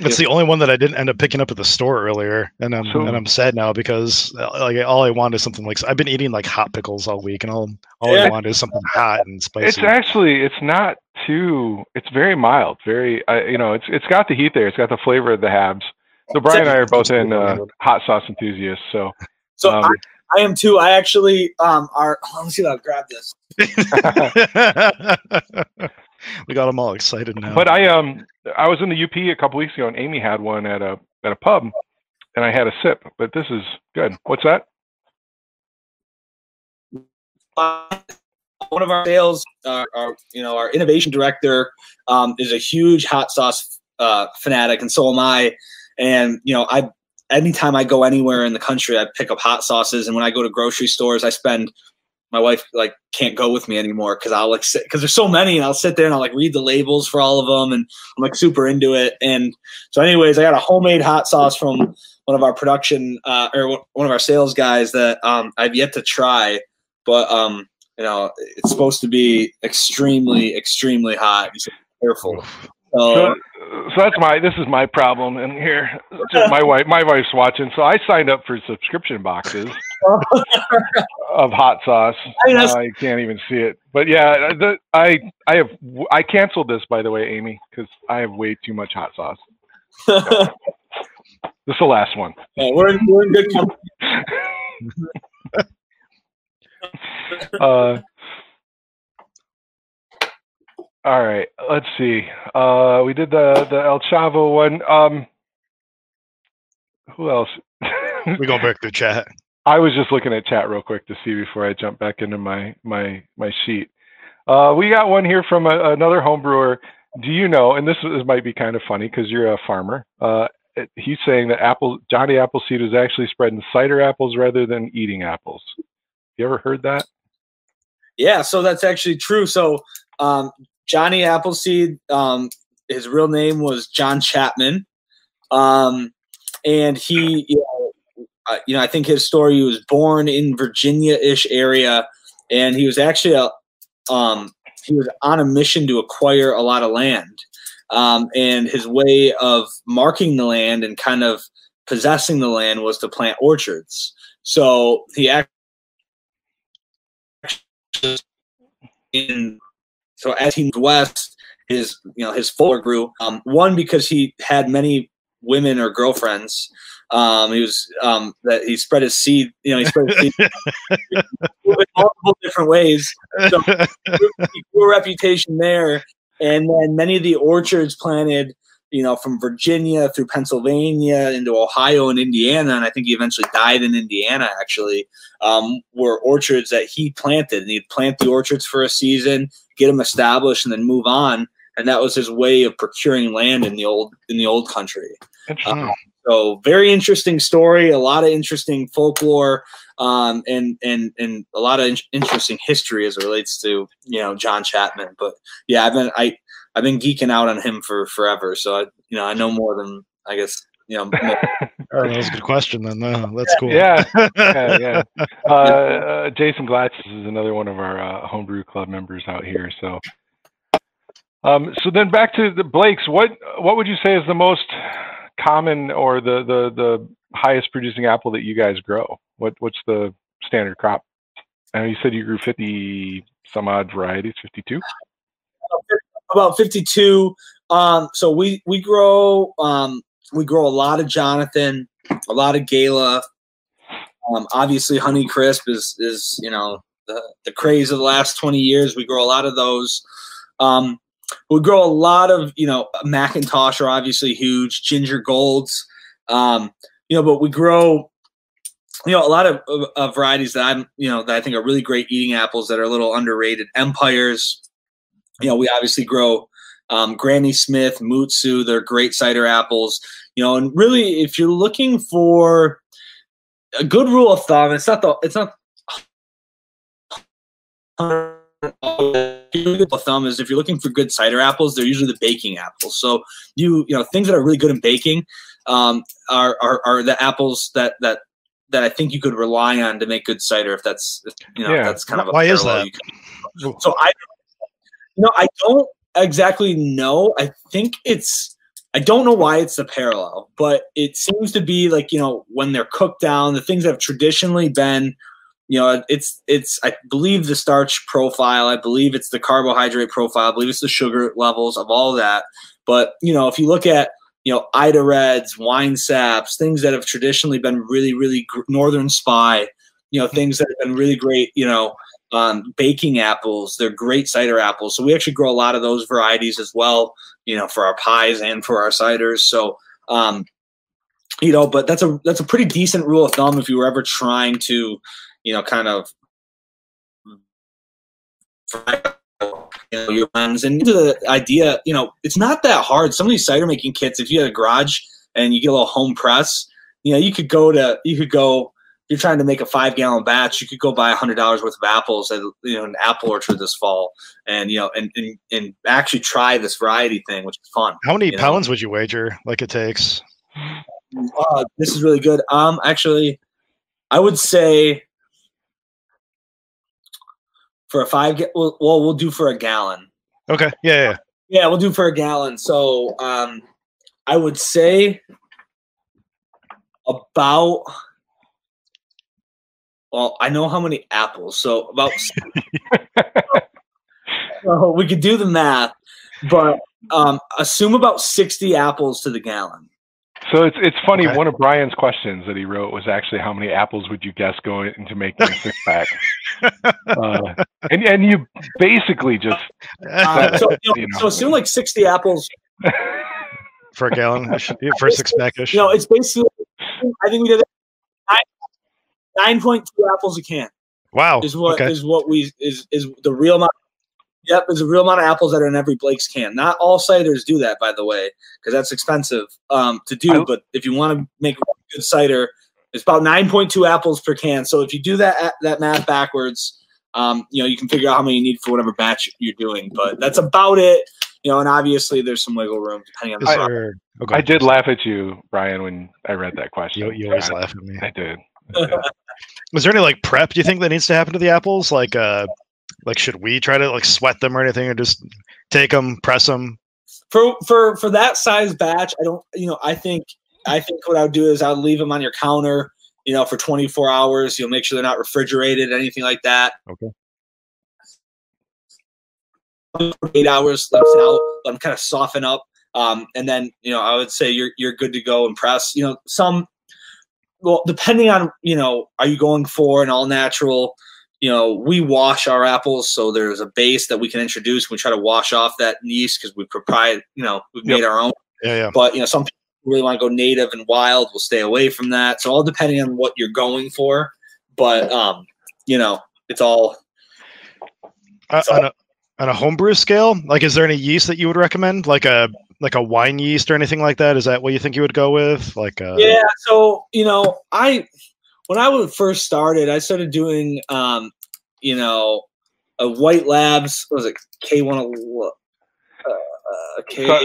it's the only one that I didn't end up picking up at the store earlier, and I'm so, and I'm sad now because uh, like all I want is something like I've been eating like hot pickles all week, and all all yeah. I want is something hot and spicy. It's actually it's not too. It's very mild, very uh, you know it's it's got the heat there. It's got the flavor of the Habs. So Brian and I are both in uh, hot sauce enthusiasts. So so um, I, I, am too. I actually um are. Let me see if I grab this. we got them all excited now. But I um I was in the UP a couple weeks ago, and Amy had one at a at a pub, and I had a sip. But this is good. What's that? Uh, one of our sales, uh, our you know our innovation director, um, is a huge hot sauce uh, fanatic, and so am I. And you know, I anytime I go anywhere in the country, I pick up hot sauces, and when I go to grocery stores, I spend my wife like can't go with me anymore because I'll like sit because there's so many and I'll sit there and I'll like read the labels for all of them and I'm like super into it. And so, anyways, I got a homemade hot sauce from one of our production uh, or one of our sales guys that um, I've yet to try, but um, you know it's supposed to be extremely extremely hot. So careful. So, so, that's my this is my problem and here my wife my wife's watching so i signed up for subscription boxes of hot sauce I, uh, I, can't even see it but yeah the, i i have i canceled this by the way amy because i have way too much hot sauce this is the last one yeah, we're, in, we're in good company uh all right, let's see. Uh, we did the the El Chavo one. Um, who else? we go back to chat. I was just looking at chat real quick to see before I jump back into my my my sheet. Uh, we got one here from a, another home brewer. Do you know? And this, is, might be kind of funny because you're a farmer. Uh, he's saying that apple Johnny Appleseed is actually spreading cider apples rather than eating apples. You ever heard that? Yeah, so that's actually true. So um, Johnny Appleseed, um, his real name was John Chapman, um, and he, you know, uh, you know, I think his story. He was born in Virginia-ish area, and he was actually a, um, he was on a mission to acquire a lot of land. Um, and his way of marking the land and kind of possessing the land was to plant orchards. So he actually in so as he moved west, his you know his folklore grew. Um, one because he had many women or girlfriends. Um, he was um, that he spread his seed. You know, he spread his seed in multiple different ways. So he grew a reputation there, and then many of the orchards planted you know, from Virginia through Pennsylvania into Ohio and Indiana, and I think he eventually died in Indiana. Actually, um, were orchards that he planted, and he'd plant the orchards for a season, get them established, and then move on. And that was his way of procuring land in the old in the old country. Um, so, very interesting story. A lot of interesting folklore, um, and and and a lot of in- interesting history as it relates to you know John Chapman. But yeah, I've been I I've been geeking out on him for forever. So I, you know, I know more than I guess you know. that was a good question. Then no, that's cool. Yeah, yeah, yeah. Uh, uh, Jason Glatz is another one of our uh, homebrew club members out here. So, um, so then back to the Blakes. What what would you say is the most common or the the the highest producing apple that you guys grow? What what's the standard crop? Know you said you grew fifty some odd varieties, fifty two about 52. Um, so we we grow um, we grow a lot of Jonathan, a lot of Gala. Um, obviously, Honey Crisp is is you know the the craze of the last 20 years. We grow a lot of those. Um, we grow a lot of you know McIntosh are obviously huge, Ginger Golds. Um, you know, but we grow you know a lot of, of, of varieties that I'm you know that I think are really great eating apples that are a little underrated. Empires, you know, we obviously grow um, Granny Smith, Mutsu. They're great cider apples. You know, and really, if you're looking for a good rule of thumb, it's not the it's not. Of thumb is if you're looking for good cider apples, they're usually the baking apples. So you you know things that are really good in baking um, are, are are the apples that that that I think you could rely on to make good cider. If that's you know yeah. that's kind of why is that? so I no, I don't exactly know. I think it's I don't know why it's the parallel, but it seems to be like, you know, when they're cooked down, the things that have traditionally been, you know, it's it's I believe the starch profile, I believe it's the carbohydrate profile, I believe it's the sugar levels of all that. But, you know, if you look at you know, Ida Reds, wine saps, things that have traditionally been really, really gr- Northern Spy, you know, things that have been really great, you know, um, baking apples. They're great cider apples. So we actually grow a lot of those varieties as well, you know, for our pies and for our ciders. So, um, you know, but that's a that's a pretty decent rule of thumb if you were ever trying to, you know, kind of you know, your lens and the idea, you know, it's not that hard. Some of these cider making kits, if you had a garage and you get a little home press, you know, you could go to you could go you're trying to make a five gallon batch, you could go buy a hundred dollars worth of apples at you know an apple orchard this fall, and you know and, and and actually try this variety thing, which is fun. How many pounds know? would you wager like it takes? Uh, this is really good. Um, actually, I would say for a five. Well, well, we'll do for a gallon. Okay. Yeah. Yeah. Yeah, we'll do for a gallon. So, um, I would say about well, I know how many apples, so about. so we could do the math, but um, assume about sixty apples to the gallon. So it's it's funny. Okay. One of Brian's questions that he wrote was actually how many apples would you guess go into making a six pack? uh, and and you basically just uh, so, you know, you know. so assume like sixty apples for a gallon for a six pack. You know, it's basically. I think we did nine point two apples a can. Wow, is what okay. is what we is is the real amount. Yep, there's a real amount of apples that are in every Blake's can. Not all ciders do that, by the way, because that's expensive um, to do. I- but if you want to make good cider, it's about 9.2 apples per can. So if you do that that math backwards, um, you know you can figure out how many you need for whatever batch you're doing. But that's about it. You know, and obviously there's some wiggle room depending on the I- crop. there- oh, go I did laugh at you, Brian, when I read that question. You, you always I, laugh at me. I did. I did. Was there any like prep? Do you think that needs to happen to the apples? Like, uh, like should we try to like sweat them or anything, or just take them, press them? for for for that size batch, I don't. You know, I think I think what I would do is I would leave them on your counter. You know, for 24 hours. You'll make sure they're not refrigerated, anything like that. Okay. Eight hours, let them out, let them kind of soften up, um, and then you know I would say you're you're good to go and press. You know, some well, depending on you know, are you going for an all natural? You know, we wash our apples, so there's a base that we can introduce. We try to wash off that yeast because we provide, you know, we've Yep. made our own. Yeah, yeah. But you know, some people really want to go native and wild. We'll stay away from that. So all depending on what you're going for. But um, you know, it's all Uh, So- on a on a homebrew scale, like, is there any yeast that you would recommend, like a like a wine yeast or anything like that? Is that what you think you would go with? Like, uh, yeah. So you know, I when I would first started, I started doing um, you know, a White Labs. What was it K one? Uh, uh, K. So-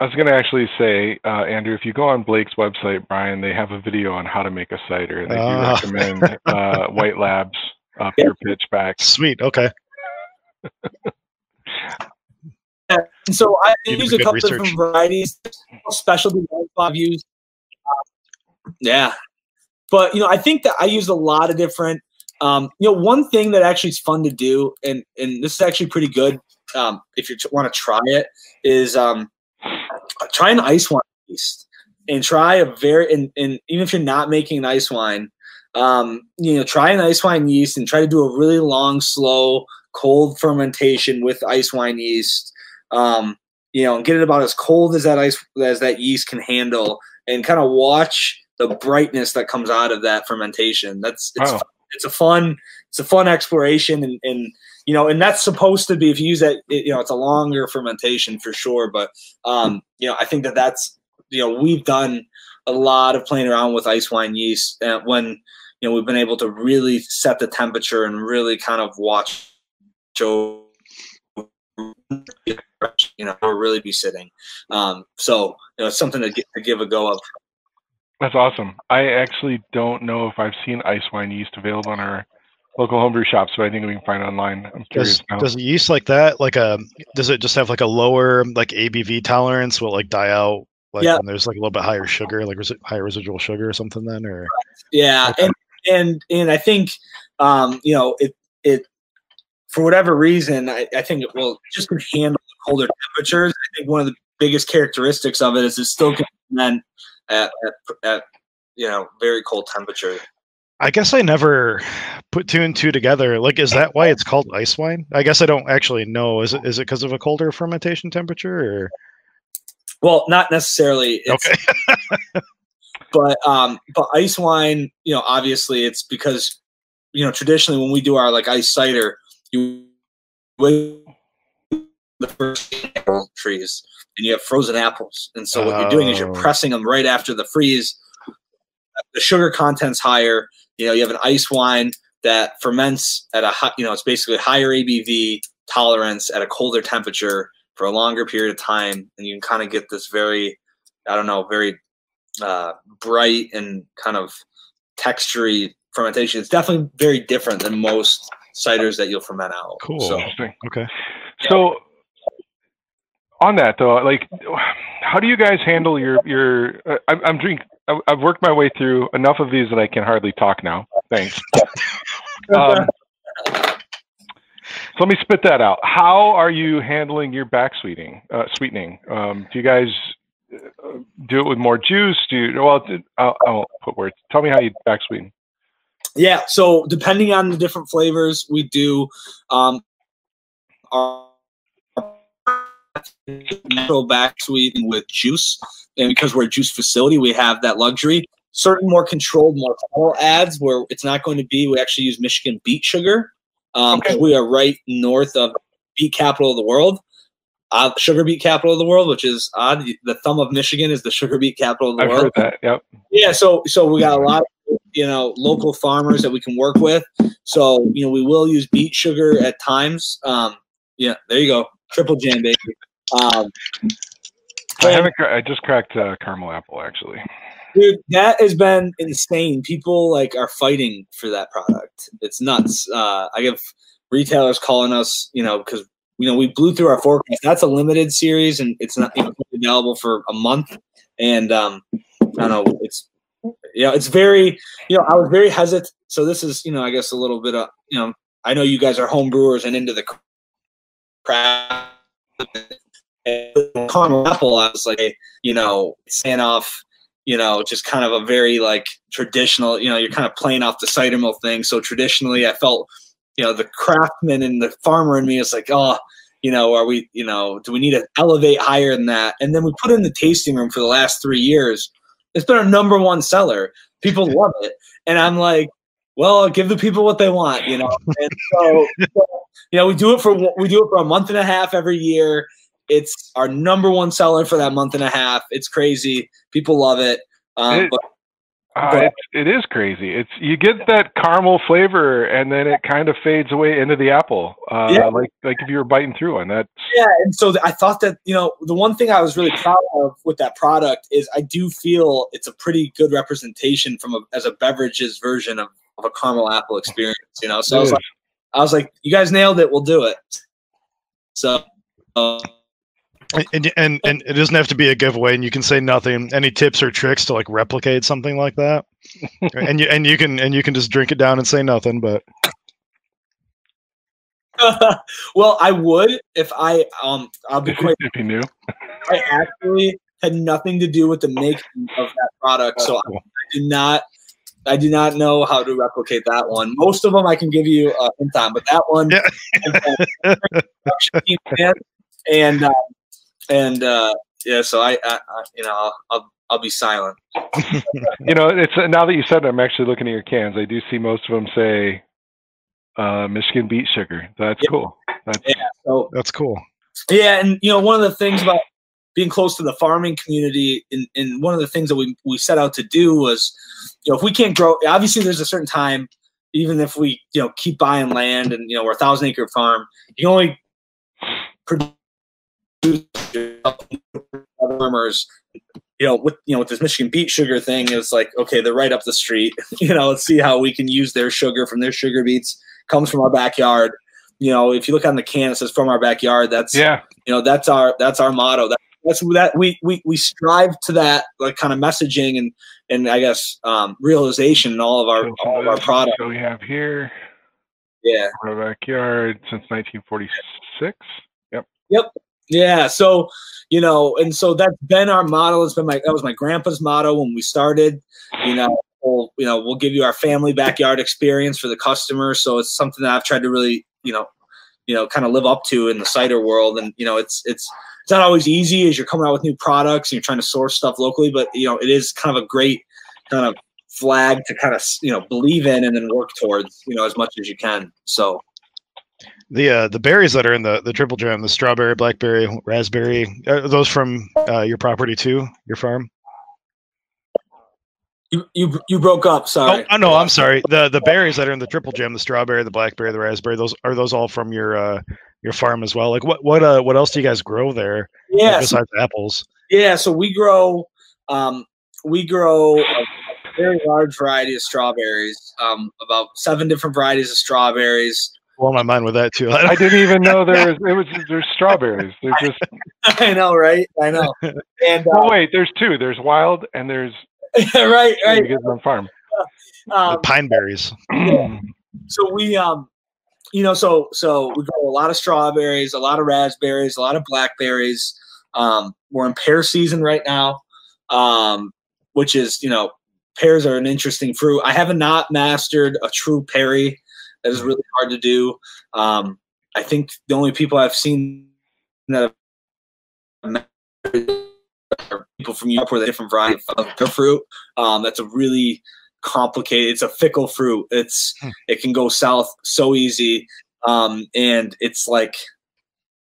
I was going to actually say, uh, Andrew, if you go on Blake's website, Brian, they have a video on how to make a cider. And they do Ah. recommend uh, White Labs, uh, pure pitch back. Sweet. Okay. And so I You did use a a couple research. different varieties, specialty ones I've used. Um, yeah, but you know, I think that I use a lot of different. Um, you know, one thing that actually is fun to do, and and this is actually pretty good. Um, if you want to try it, is um, try an ice wine yeast and try a very and, and even if you're not making an ice wine, um, you know, try an ice wine yeast and try to do a really long, slow, cold fermentation with ice wine yeast um, you know, and get it about as cold as that ice as that yeast can handle, and kind of watch the brightness that comes out of that fermentation. That's it's Wow. it's a fun it's a fun exploration, and and you know, and that's supposed to be if you use that, it, you know, it's a longer fermentation for sure. But um, you know, I think that that's you know we've done a lot of playing around with ice wine yeast and when you know we've been able to really set the temperature and really kind of watch show you know, or really be sitting. Um, so you know, it's something to, gi- to give a go of. That's awesome. I actually don't know if I've seen ice wine yeast available in our local homebrew shops, but I think we can find it online. I'm curious Does now. does yeast like that like a does it just have like a lower like ABV tolerance? Will it like die out like Yeah. when there's like a little bit higher sugar, like resi- higher residual sugar or something then or Yeah, Okay. and and and I think um, you know it it for whatever reason I, I think it will just can handle colder temperatures. I think one of the biggest characteristics of it is it still can ferment at, at, at you know very cold temperature. I guess I never put two and two together. Like, is that why it's called ice wine? I guess I don't actually know. Is it is it because of a colder fermentation temperature or Well, not necessarily. It's, okay? but um but ice wine you know obviously it's because you know traditionally when we do our like ice cider you wait the first apple trees and you have frozen apples and so what you're doing is you're Oh. pressing them right after the freeze the sugar content's higher you know you have an ice wine that ferments at a high you know it's basically higher abv tolerance at a colder temperature for a longer period of time and you can kind of get this very i don't know very uh, bright and kind of textury fermentation. It's definitely very different than most ciders that you'll ferment out. Cool. So Okay. So on that though, like, how do you guys handle your your? Uh, I'm, I'm drink. I- I've worked my way through enough of these that I can hardly talk now. Thanks. Um, so let me spit that out. How are you handling your back sweetening? Uh, sweetening. Um, do you guys uh, do it with more juice? Do you, well? I'll, I won't put words. Tell me how you back sweeten. yeah, so depending on the different flavors, we do um, our natural back sweeten with juice, and because we're a juice facility, we have that luxury. Certain more controlled, more subtle ads where it's not going to be. We actually use Michigan beet sugar because Okay. we are right north of beet capital of the world, uh, sugar beet capital of the world, which is odd. The thumb of Michigan is the sugar beet capital of the I've world. heard that. Yep. Yeah, so so we got a lot of you know local farmers that we can work with. So you know we will use beet sugar at times. Um, yeah, there you go, triple jam baby. Um, I haven't. I just cracked uh, caramel apple actually. dude, that has been insane. People like are fighting for that product. It's nuts. Uh, I give retailers calling us, you know, because you know we blew through our forecast. That's a limited series, and it's not you know, available for a month. And um, I don't know. It's you know, it's very you know, I was very hesitant. So this is you know, I guess a little bit of you know, I know you guys are home brewers and into the craft. And with apple, I was like, you know, saying off, you know, just kind of a very like traditional, you know, you're kind of playing off the cider mill thing. So traditionally, I felt, you know, the craftsman and the farmer in me is like, oh, you know, are we, you know, do we need to elevate higher than that? And then we put it in the tasting room for the last three years. It's been our number one seller. People love it, and I'm like, well, I'll give the people what they want, you know. And so, so, you know, we do it for we do it for a month and a half every year. It's our number one seller for that month and a half. It's crazy. People love it. Um, It- but Uh, But- it, it is crazy. It's you get that caramel flavor, and then it kind of fades away into the apple. Uh, Yeah. Like like if you were biting through one. that. yeah, and so th- I thought that you know the one thing I was really proud of with that product is I do feel it's a pretty good representation from a, as a beverages version of, of a caramel apple experience. You know, so I was like, I was like, you guys nailed it. We'll do it. So. Uh, And, and and it doesn't have to be a giveaway, and you can say nothing. Any tips or tricks to like replicate something like that? and you and you can and you can just drink it down and say nothing. But well, I would if I um I'll be if, quite if you knew. I actually had nothing to do with the making of that product, so I do not I do not know how to replicate that one. Most of them I can give you a hint on, but that one, Yeah. production team and uh, and uh, yeah, so I, I, I you know I'll, I'll I'll be silent. You know, it's now that you said it, I'm actually looking at your cans. I do see most of them say uh, Michigan beet sugar. That's Yeah. cool. That's Yeah, so that's cool. Yeah, and you know, one of the things about being close to the farming community, and, and one of the things that we we set out to do was, you know, if we can't grow, obviously there's a certain time, even if we you know keep buying land and you know we're a thousand acre farm, you can only produce farmers. You know, with you know with this Michigan beet sugar thing, it's like okay, they're right up the street. You know, let's see how we can use their sugar from their sugar beets. Comes from our backyard. You know, if you look on the can, it says from our backyard. That's yeah. you know that's our that's our motto that, that's that we, we we strive to that like kind of messaging and and i guess um realization in all of our So all of our products So we have here yeah our backyard since 1946. Yeah so you know and so that's been our model. it's been my that was my grandpa's motto when we started you know we'll you know we'll give you our family backyard experience for the customer. So it's something that i've tried to really you know you know kind of live up to in the cider world. And you know it's it's it's not always easy as you're coming out with new products and you're trying to source stuff locally but you know it is kind of a great kind of flag to kind of you know believe in and then work towards you know as much as you can. So The uh, the berries that are in the the triple jam, the strawberry, blackberry, raspberry, are those from uh, your property too, your farm? you you, you broke up sorry Oh, no, I'm sorry. The the berries that are in the triple jam, the strawberry, the blackberry, the raspberry, those are those all from your uh, your farm as well? Like what what uh what else do you guys grow there yeah so besides apples? Yeah, so we grow um, we grow a very large variety of strawberries. Um, about seven different varieties of strawberries. Blow my mind with that too. I didn't even know there was it was there's strawberries. They're just I know, right? I know. And oh uh, wait, there's two. There's wild and there's right, right. you get them on farm. The Um, pine berries. so we um, you know, so so we grow a lot of strawberries, a lot of raspberries, a lot of blackberries. Um, we're in pear season right now, um, which is you know pears are an interesting fruit. I have not mastered a true perry. That is really hard to do. Um, I think the only people I've seen that have are people from Europe where they different variety of fruit. Um, that's a really complicated. It's a fickle fruit. It's Hmm. it can go south so easy, um, and it's like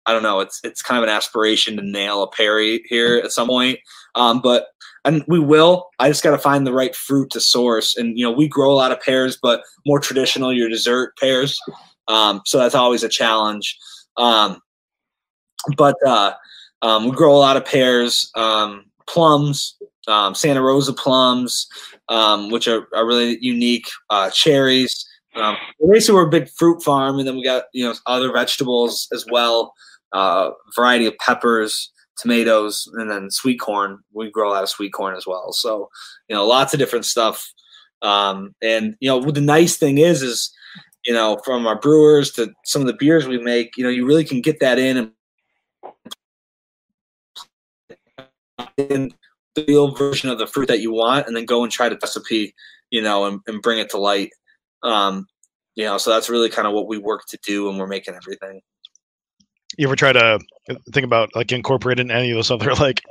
I don't know. It's it's kind of an aspiration to nail a Perry here at some point. Um, but and we will. I just got to find the right fruit to source. And you know, we grow a lot of pears, but more traditional, your dessert pears. Um, so that's always a challenge. Um, but uh, um, we grow a lot of pears, um, plums, um, Santa Rosa plums, um, which are, are really unique. Uh, cherries. Basically, we're a big fruit farm, and then we got you know other vegetables as well. Uh, variety of peppers, tomatoes, and then sweet corn. We grow a lot of sweet corn as well. So you know, lots of different stuff. Um, and you know, the nice thing is, is you know, from our brewers to some of the beers we make, you know, you really can get that in and the real version of the fruit that you want and then go and try the recipe, you know, and, and bring it to light. Um, you know, so that's really kind of what we work to do when we're making everything. You ever try to think about like incorporating any of those other like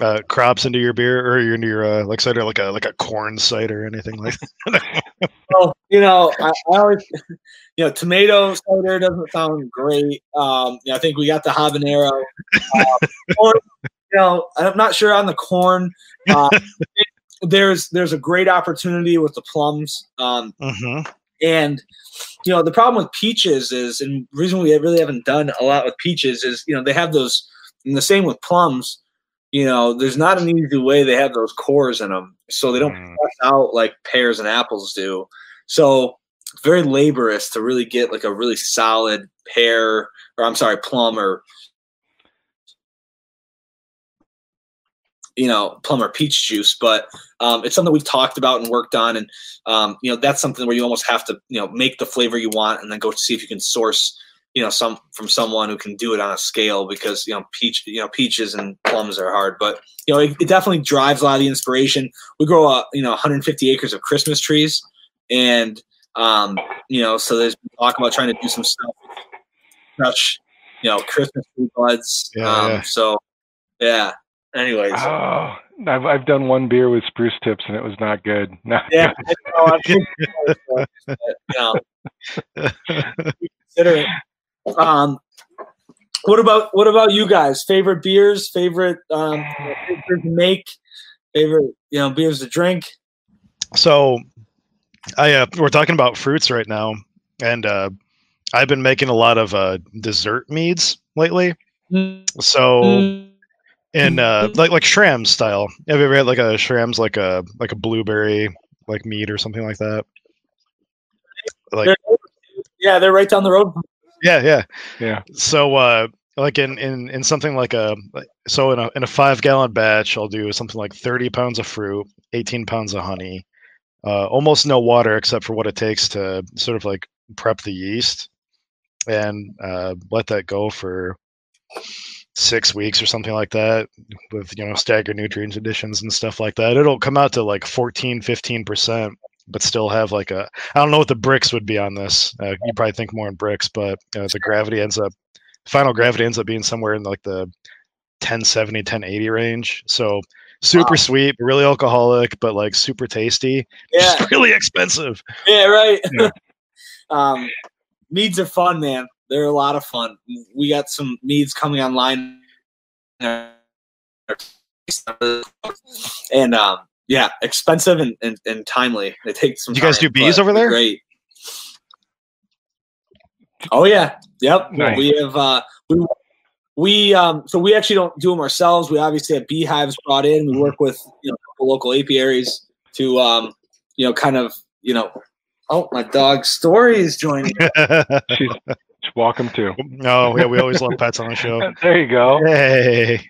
uh, crops into your beer or into your uh, like cider, like a like a corn cider or anything like that? well, you know, I, I, always, you know, tomato cider doesn't sound great. Um, you know, I think we got the habanero. Uh, or, you know, I'm not sure on the corn. Uh, there's there's a great opportunity with the plums. Um, mm-hmm. And you know, the problem with peaches is, and the reason we really haven't done a lot with peaches is, you know, they have those. And the same with plums. You know, there's not an easy way they have those cores in them, so they don't mm. out like pears and apples do. So very laborious to really get like a really solid pear, or I'm sorry, plum or you know plum or peach juice but um, it's something we've talked about and worked on and um, you know that's something where you almost have to you know make the flavor you want and then go see if you can source you know some from someone who can do it on a scale because you know peach you know peaches and plums are hard but you know it, it definitely drives a lot of the inspiration we grow a you know 150 acres of christmas trees and um, you know so there's talk about trying to do some stuff touch you know christmas tree buds yeah, um, yeah. so yeah Anyways. Oh, I've I've done one beer with spruce tips and it was not good. Not yeah, good. I know, consider it. Um, what about what about you guys? Favorite beers? Favorite um, to make? Favorite you know beers to drink? So, I uh, we're talking about fruits right now, and uh, I've been making a lot of uh, dessert meads lately. Mm-hmm. So. Mm-hmm in uh like like Schramm's style. Have you ever had like a Schramm's like a like a blueberry like meat or something like that? Like they're, yeah, they're right down the road. Yeah, yeah, yeah. So uh like in in in something like a so in a in a five gallon batch, I'll do something like thirty pounds of fruit, eighteen pounds of honey, uh, almost no water except for what it takes to sort of like prep the yeast, and uh, let that go for six weeks or something like that with you know staggered nutrient additions and stuff like that. It'll come out to like 14 15% but still have like a i don't know what the Brix would be on this. Uh, you probably think more in Brix but uh, the gravity ends up final gravity ends up being somewhere in like the 1070 1080 range. So super wow. sweet really alcoholic but like super tasty yeah. really expensive. Yeah right. Yeah. um meads are fun man they're a lot of fun. We got some meads coming online, and um, yeah, expensive and, and, and timely. They take some. You guys do bees over there? Great. Oh yeah, yep. Nice. We have uh, we we um, so we actually don't do them ourselves. We obviously have beehives brought in. We work with you know local apiaries to um, you know kind of you know. Oh, my dog Story is joining. she's Welcome to. Oh, yeah, we always love pets on the show. there you go. Hey,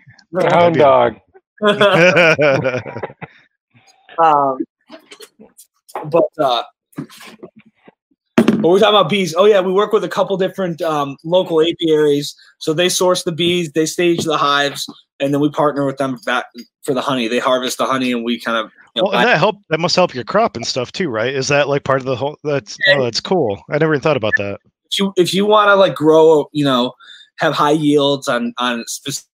hound dog. um, but uh, but we're talking about bees. Oh yeah, we work with a couple different um, local apiaries. So they source the bees, they stage the hives, and then we partner with them back for the honey. They harvest the honey, and we kind of. You know, well, and that help. That must help your crop and stuff too, right? Is that like part of the whole? That's oh, that's cool. I never even thought about that if you if you want to like grow, you know, have high yields on on specific,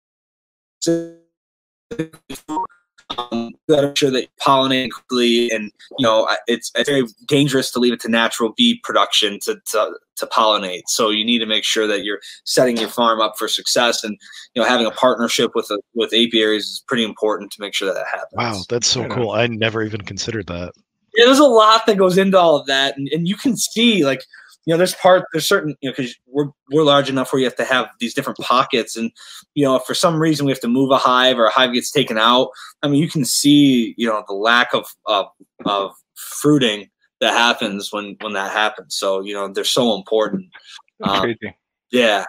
Um, got to make sure that you pollinate quickly, and you know it's, it's very dangerous to leave it to natural bee production to, to to pollinate. So you need to make sure that you're setting your farm up for success, and you know having a partnership with a, with apiaries is pretty important to make sure that, that happens. Wow, that's so cool! I never even considered that. Yeah, there's a lot that goes into all of that, and, and you can see like you know, there's part, there's certain, you know, because we're we're large enough where you have to have these different pockets, and you know, if for some reason we have to move a hive or a hive gets taken out, I mean, you can see, you know, the lack of of, of fruiting that happens when when that happens. So you know, they're so important. Um, crazy. Yeah.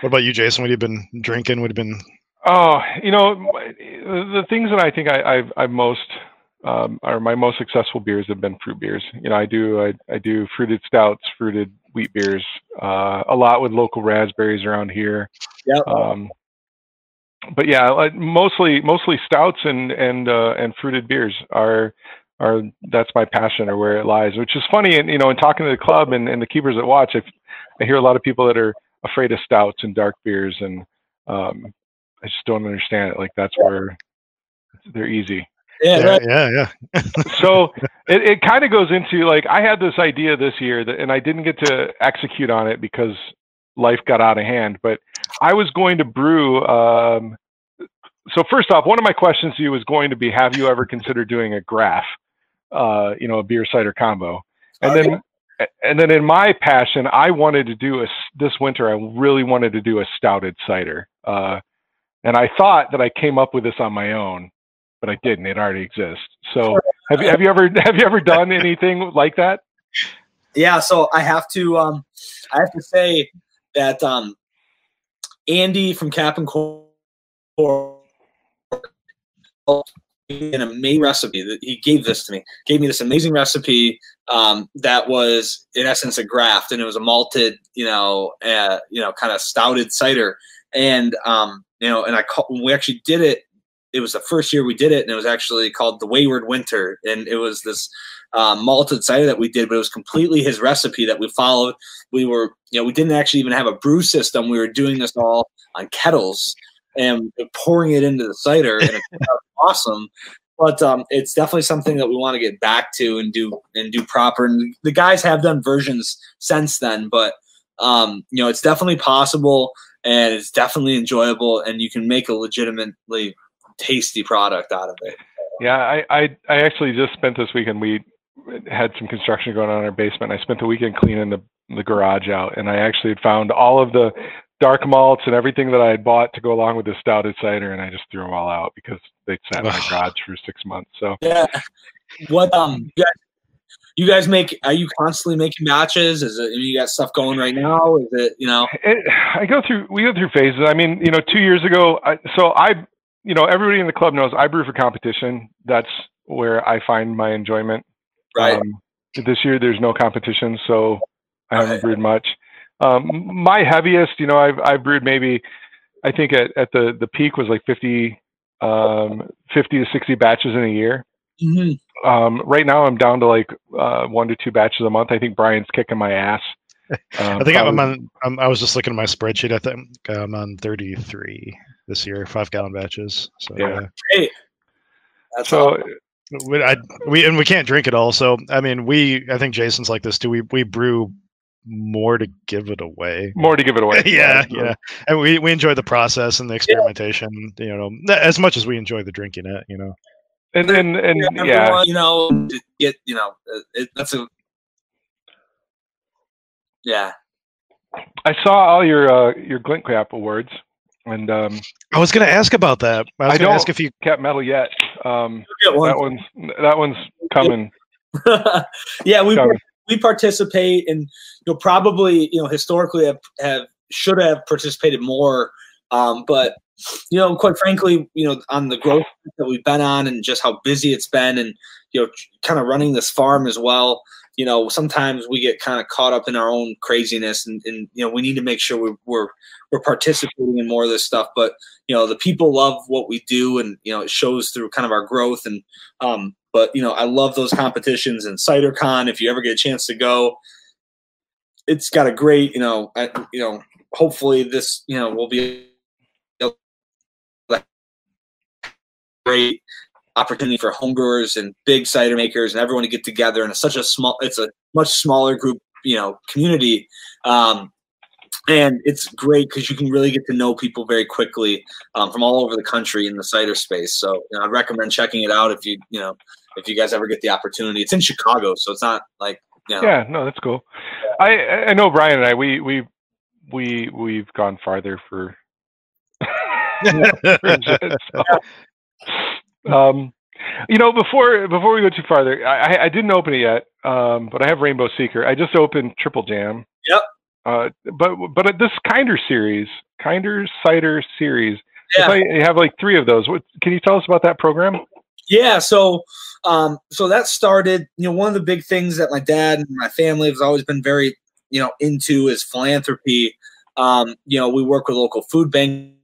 What about you, Jason? What have you been drinking? What have been? Oh, you know, the things that I think I, I've, I've most um, are my most successful beers have been fruit beers. You know, I do I, I do fruited stouts, fruited wheat beers, uh, a lot with local raspberries around here. Yeah. Um, but yeah, mostly mostly stouts and and uh, and fruited beers are are that's my passion or where it lies. Which is funny, and you know, in talking to the club and, and the keepers that watch, I, I hear a lot of people that are afraid of stouts and dark beers, and um, I just don't understand it. Like that's where they're easy. Yeah, yeah, right. yeah, yeah. so it, it kind of goes into like I had this idea this year that, and I didn't get to execute on it because life got out of hand. But I was going to brew. Um, so first off, one of my questions to you was going to be: Have you ever considered doing a graf? Uh, you know, a beer cider combo, and oh, then. And then in my passion, I wanted to do a this winter. I really wanted to do a stouted cider, uh, and I thought that I came up with this on my own but I didn't. It already exists. So have you have you ever have you ever done anything like that? Yeah. So I have to um, I have to say that um, Andy from Cap and Core an amazing recipe that he gave this to me gave me this amazing recipe um, that was in essence a graft and it was a malted you know uh, you know kind of stouted cider and um, you know and i call, we actually did it it was the first year we did it, and it was actually called the Wayward Winter, and it was this uh, malted cider that we did, but it was completely his recipe that we followed. We were, you know, we didn't actually even have a brew system. We were doing this all on kettles and pouring it into the cider, and it's awesome. But um, it's definitely something that we want to get back to and do and do proper. And the guys have done versions since then, but um, you know, it's definitely possible and it's definitely enjoyable, and you can make a legitimately tasty product out of it. Yeah, I, I, I actually just spent this weekend. We had some construction going on in our basement. I spent the weekend cleaning the the garage out, and I actually had found all of the dark malts and everything that I had bought to go along with the stouted cider, and I just threw them all out because they sat in my garage for six months. So yeah, what um, you guys, you guys make? Are you constantly making batches? Is it you got stuff going right now? Is it you know? It, I go through. We go through phases. I mean, you know, two years ago, I, so I you know, everybody in the club knows I brew for competition. That's where I find my enjoyment. Right. Um, this year there's no competition, so I haven't right. brewed much. Um, my heaviest, you know, I've I've brewed maybe, I think at, at the the peak was like 50, um, 50 to 60 batches in a year. Mm-hmm. Um, right now I'm down to like uh, one to two batches a month. I think Brian's kicking my ass. Um, I think I'm on. I'm, i was just looking at my spreadsheet. I think I'm on 33 this year, five gallon batches. So yeah, hey, that's so. We, I, we and we can't drink it all. So I mean, we I think Jason's like this too. We we brew more to give it away. More to give it away. yeah, yeah. And we we enjoy the process and the experimentation. Yeah. You know, as much as we enjoy the drinking it. You know. And then and, and yeah, you know, get you know, it, that's a yeah. I saw all your uh, your GLINTCAP awards. And um, I was going to ask about that. I was going to ask if you kept medal yet. Um, one. That one's that one's coming. yeah, we coming. we participate, and you'll probably you know historically have, have should have participated more, um, but you know, quite frankly, you know, on the growth that we've been on, and just how busy it's been, and you know, kind of running this farm as well you know, sometimes we get kind of caught up in our own craziness, and, and you know, we need to make sure we're, we're we're participating in more of this stuff. But you know, the people love what we do, and you know, it shows through kind of our growth. And um, but you know, I love those competitions and CiderCon. If you ever get a chance to go, it's got a great, you know, I, you know, hopefully this, you know, will be great opportunity for homebrewers and big cider makers and everyone to get together and it's such a small it's a much smaller group you know community um, and it's great because you can really get to know people very quickly um, from all over the country in the cider space so you know, i'd recommend checking it out if you you know if you guys ever get the opportunity it's in chicago so it's not like you know, Yeah, no, that's cool. I I know Brian and I we we we we've gone farther for. for so. Um, you know, before before we go too farther, I, I didn't open it yet, um, but I have Rainbow Seeker. I just opened Triple Jam. Yep. Uh, but but this Kinder series, Kinder Cider series, Yeah. thought you have like three of those. What can you tell us about that program? Yeah, so um, so that started. You know, one of the big things that my dad and my family has always been very, you know, into is philanthropy. Um, you know, we work with local food banks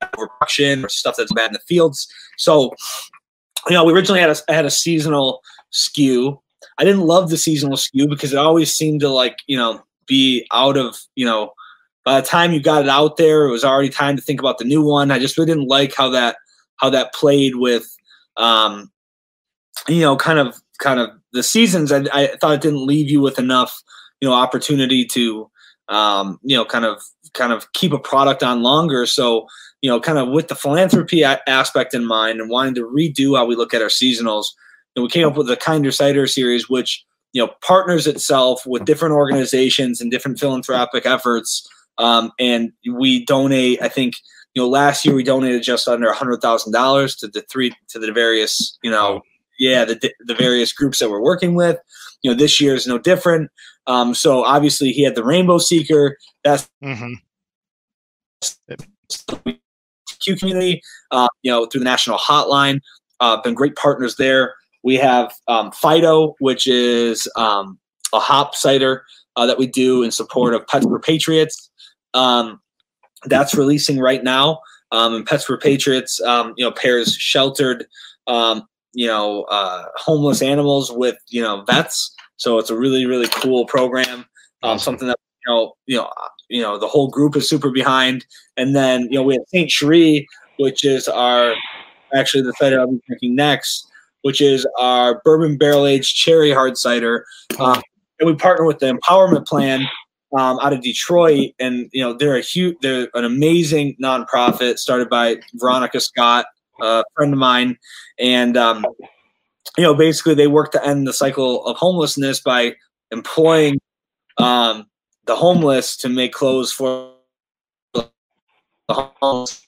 and production or stuff that's bad in the fields. So, you know, we originally had a had a seasonal SKU. I didn't love the seasonal SKU because it always seemed to like, you know, be out of, you know, by the time you got it out there, it was already time to think about the new one. I just really didn't like how that how that played with, um, you know, kind of kind of the seasons. I, I thought it didn't leave you with enough, you know, opportunity to, um, you know, kind of kind of keep a product on longer. So, you know, kind of with the philanthropy a- aspect in mind and wanting to redo how we look at our seasonals, and we came up with the Kinder Cider series, which you know partners itself with different organizations and different philanthropic efforts um, and we donate. I think you know last year we donated just under a hundred thousand dollars to the three to the various you know yeah the the various groups that we're working with. You know this year is no different. Um, so obviously he had the Rainbow Seeker. That's hmm Q community. Uh, you know through the national hotline. Uh, been great partners there. We have um, Fido, which is um, a hop cider uh, that we do in support of Pets for Patriots. Um, that's releasing right now. Um, and Pets for Patriots, um, you know, pairs sheltered, um, you know, uh, homeless animals with you know vets. So it's a really really cool program. Um, something that you know, you know, you know, the whole group is super behind. And then you know we have Saint Cherie, which is our actually the cider I'll be drinking next, which is our bourbon barrel aged cherry hard cider. Um, and we partner with the Empowerment Plan um, out of Detroit, and you know they're a huge, they're an amazing nonprofit started by Veronica Scott, a friend of mine, and um, you know basically they work to end the cycle of homelessness by employing um, the homeless to make clothes for the homeless.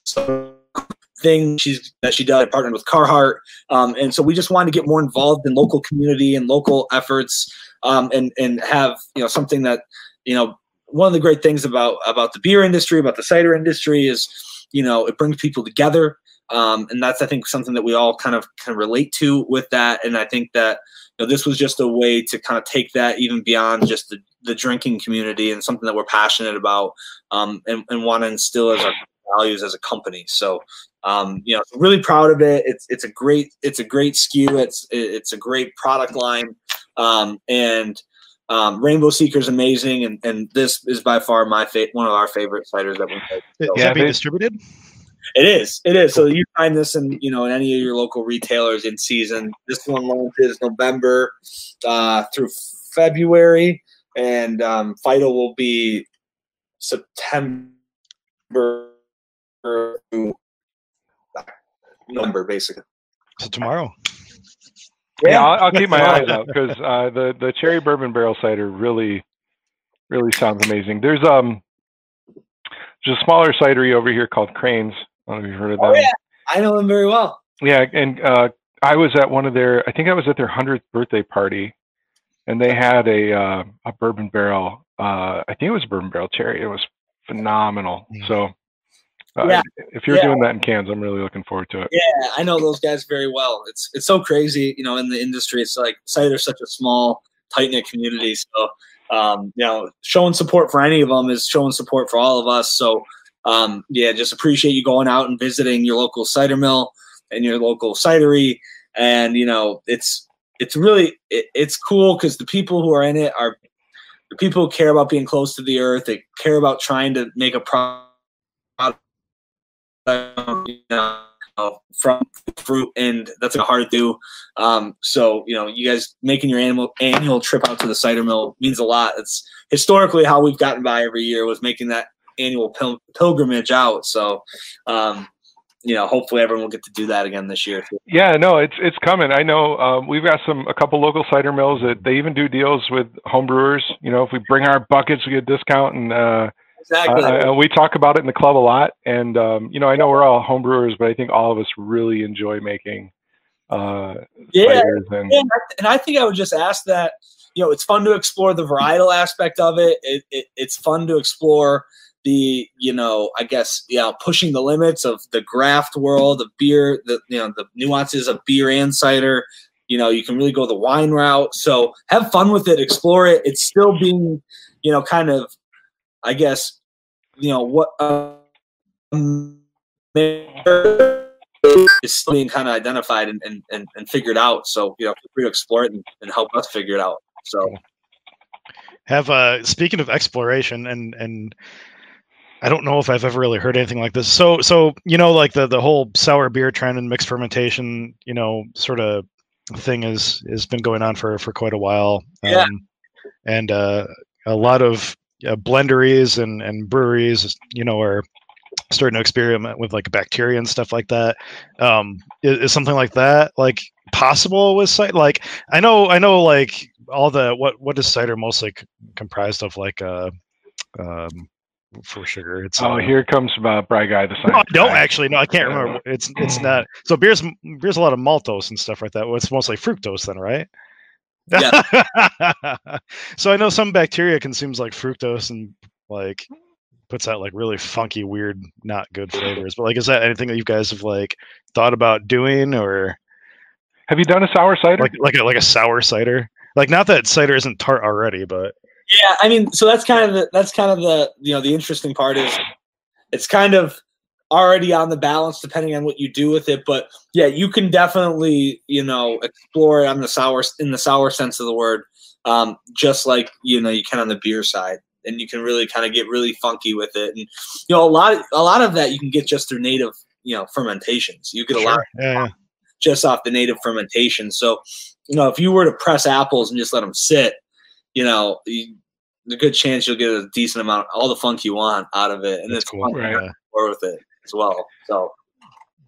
Thing she's that she does. I partnered with Carhartt, um, and so we just wanted to get more involved in local community and local efforts, um, and and have you know something that you know one of the great things about about the beer industry, about the cider industry is you know it brings people together. Um, and that's I think something that we all kind of can relate to with that, and I think that you know, this was just a way to kind of take that even beyond just the, the drinking community and something that we're passionate about um, and, and want to instill as our values as a company. So um, you know, really proud of it. It's it's a great it's a great SKU. It's it's a great product line, um, and um, Rainbow Seeker is amazing. And, and this is by far my fa- one of our favorite ciders that we make. So Is that being distributed? It is. It is. So you find this in you know in any of your local retailers in season. This one launches November uh, through February, and um, Fido will be September through November, basically. So tomorrow. Yeah, I'll, I'll keep my eyes out because uh, the the cherry bourbon barrel cider really, really sounds amazing. There's um, just a smaller cidery over here called Cranes. I don't know if you've heard of them. Oh yeah, I know them very well. Yeah, and uh, I was at one of their. I think I was at their hundredth birthday party, and they had a uh, a bourbon barrel. Uh, I think it was a bourbon barrel cherry. It was phenomenal. So, uh, Yeah. if you're Yeah. doing that in cans, I'm really looking forward to it. Yeah, I know those guys very well. It's it's so crazy, you know, in the industry. It's like cider's such a small, tight knit community. So, um, you know, showing support for any of them is showing support for all of us. So, um, yeah, just appreciate you going out and visiting your local cider mill and your local cidery. And you know, it's it's really it, it's cool because the people who are in it are the people who care about being close to the earth. They care about trying to make a product you know, from fruit, and that's a hard to do. Um, so you know, you guys making your annual annual trip out to the cider mill means a lot. It's historically how we've gotten by every year was making that annual pil- pilgrimage out. So, um, you know, hopefully everyone will get to do that again this year. Yeah, no, it's it's coming. I know um, we've got some a couple local cider mills that they even do deals with homebrewers. You know, if we bring our buckets, we get a discount, and uh, exactly. Uh, we talk about it in the club a lot. And um, you know, I know we're all homebrewers, but I think all of us really enjoy making. Uh, yeah, and, yeah, and I think I would just ask that. You know, it's fun to explore the varietal aspect of it. it, it it's fun to explore the you know i guess yeah pushing the limits of the graft world of beer the you know the nuances of beer and cider. You know you can really go the wine route. So have fun with it explore it. It's still being you know kind of i guess you know what um, is still being kind of identified and, and, and, and figured out. So you know free to explore it and, and help us figure it out. So have uh speaking of exploration and and I don't know if I've ever really heard anything like this. So, so you know, like the the whole sour beer trend and mixed fermentation, you know, sort of thing is has been going on for for quite a while. Yeah. Um, and uh, a lot of uh, blenderies and and breweries, you know, are starting to experiment with like bacteria and stuff like that. Um, is, is something like that like possible with cider? Like, I know, I know, like all the what what is cider mostly comprised of? Like, uh, um, for sugar. It's oh, uh, here comes uh, Bry Guy the science. No, don't actually. No, I can't remember. It's it's not. So beer's beer's a lot of maltose and stuff like that. Well, it's mostly fructose then, right? Yeah. so I know some bacteria consumes like fructose and like puts out like really funky, weird, not good flavors. But like, is that anything that you guys have like thought about doing, or have you done a sour cider? Like like a, like a sour cider? Like not that cider isn't tart already, but yeah, I mean, so that's kind of the that's kind of the you know the interesting part is it's kind of already on the balance depending on what you do with it. But yeah, you can definitely you know explore it on the sour in the sour sense of the word, um, just like you know you can on the beer side, and you can really kind of get really funky with it. And you know a lot a lot of that you can get just through native you know fermentations. You get a sure. lot yeah. just off the native fermentation. So you know if you were to press apples and just let them sit you know, you, a good chance you'll get a decent amount, all the funk you want out of it, and That's it's cool. right. worth it as well. So,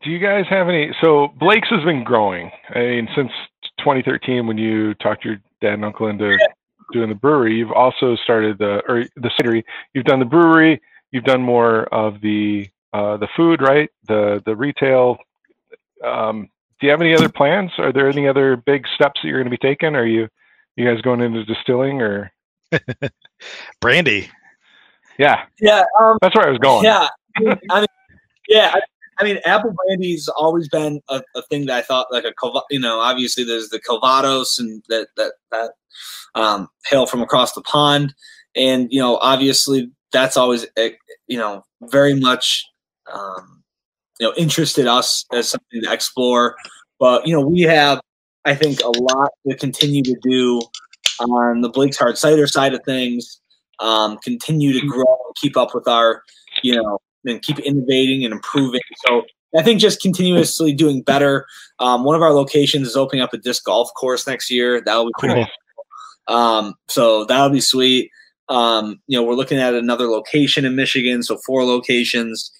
do you guys have any? So Blake's has been growing. I mean, since 2013, when you talked your dad and uncle into yeah. doing the brewery, you've also started the or the cidery. You've done the brewery. You've done more of the uh, the food, right? The the retail. Um, do you have any other plans? Are there any other big steps that you're going to be taking? Are you you guys going into distilling or? Brandy. Yeah. Yeah. Um, That's where I was going. Yeah. I mean, yeah. I, I mean, apple brandy's always been a, a, thing that I thought like a, you know, obviously there's the Calvados and that, that, that, um, hail from across the pond. And, you know, obviously that's always, eh, you know, very much, um, you know, interested us as something to explore. But, you know, we have, I think, a lot to continue to do on the Blake's Hard Cider side of things, um, continue to grow and keep up with our, you know, and keep innovating and improving. So I think just continuously doing better. Um, one of our locations is opening up a disc golf course next year. That'll be pretty cool. cool. Um, so that'll be sweet. Um, you know, we're looking at another location in Michigan, so four locations.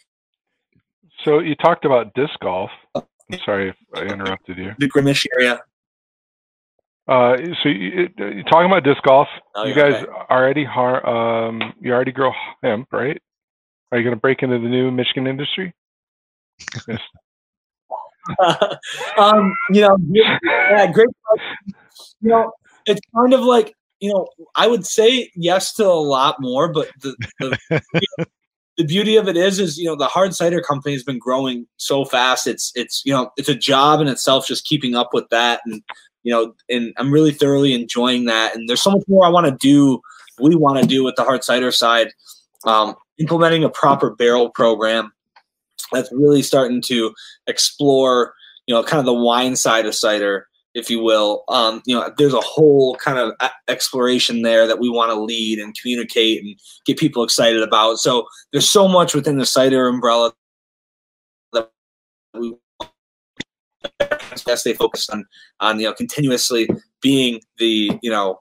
So you talked about disc golf. I'm sorry if I interrupted you. The Greenwich area. Uh, so you, are talking about disc golf. Oh, you guys okay. already har- um, you already grow hemp, right? Are you going to break into the new Michigan industry? um, you know, yeah, great. You know, it's kind of like you know, I would say yes to a lot more, but the the, you know, the beauty of it is, is you know, the hard cider company has been growing so fast. It's it's you know, it's a job in itself just keeping up with that and you know, and I'm really thoroughly enjoying that. And there's so much more I want to do. We want to do with the hard cider side, um, implementing a proper barrel program that's really starting to explore, you know, kind of the wine side of cider, if you will. Um, you know, there's a whole kind of exploration there that we want to lead and communicate and get people excited about. So there's so much within the cider umbrella that we stay focused on on you know continuously being the you know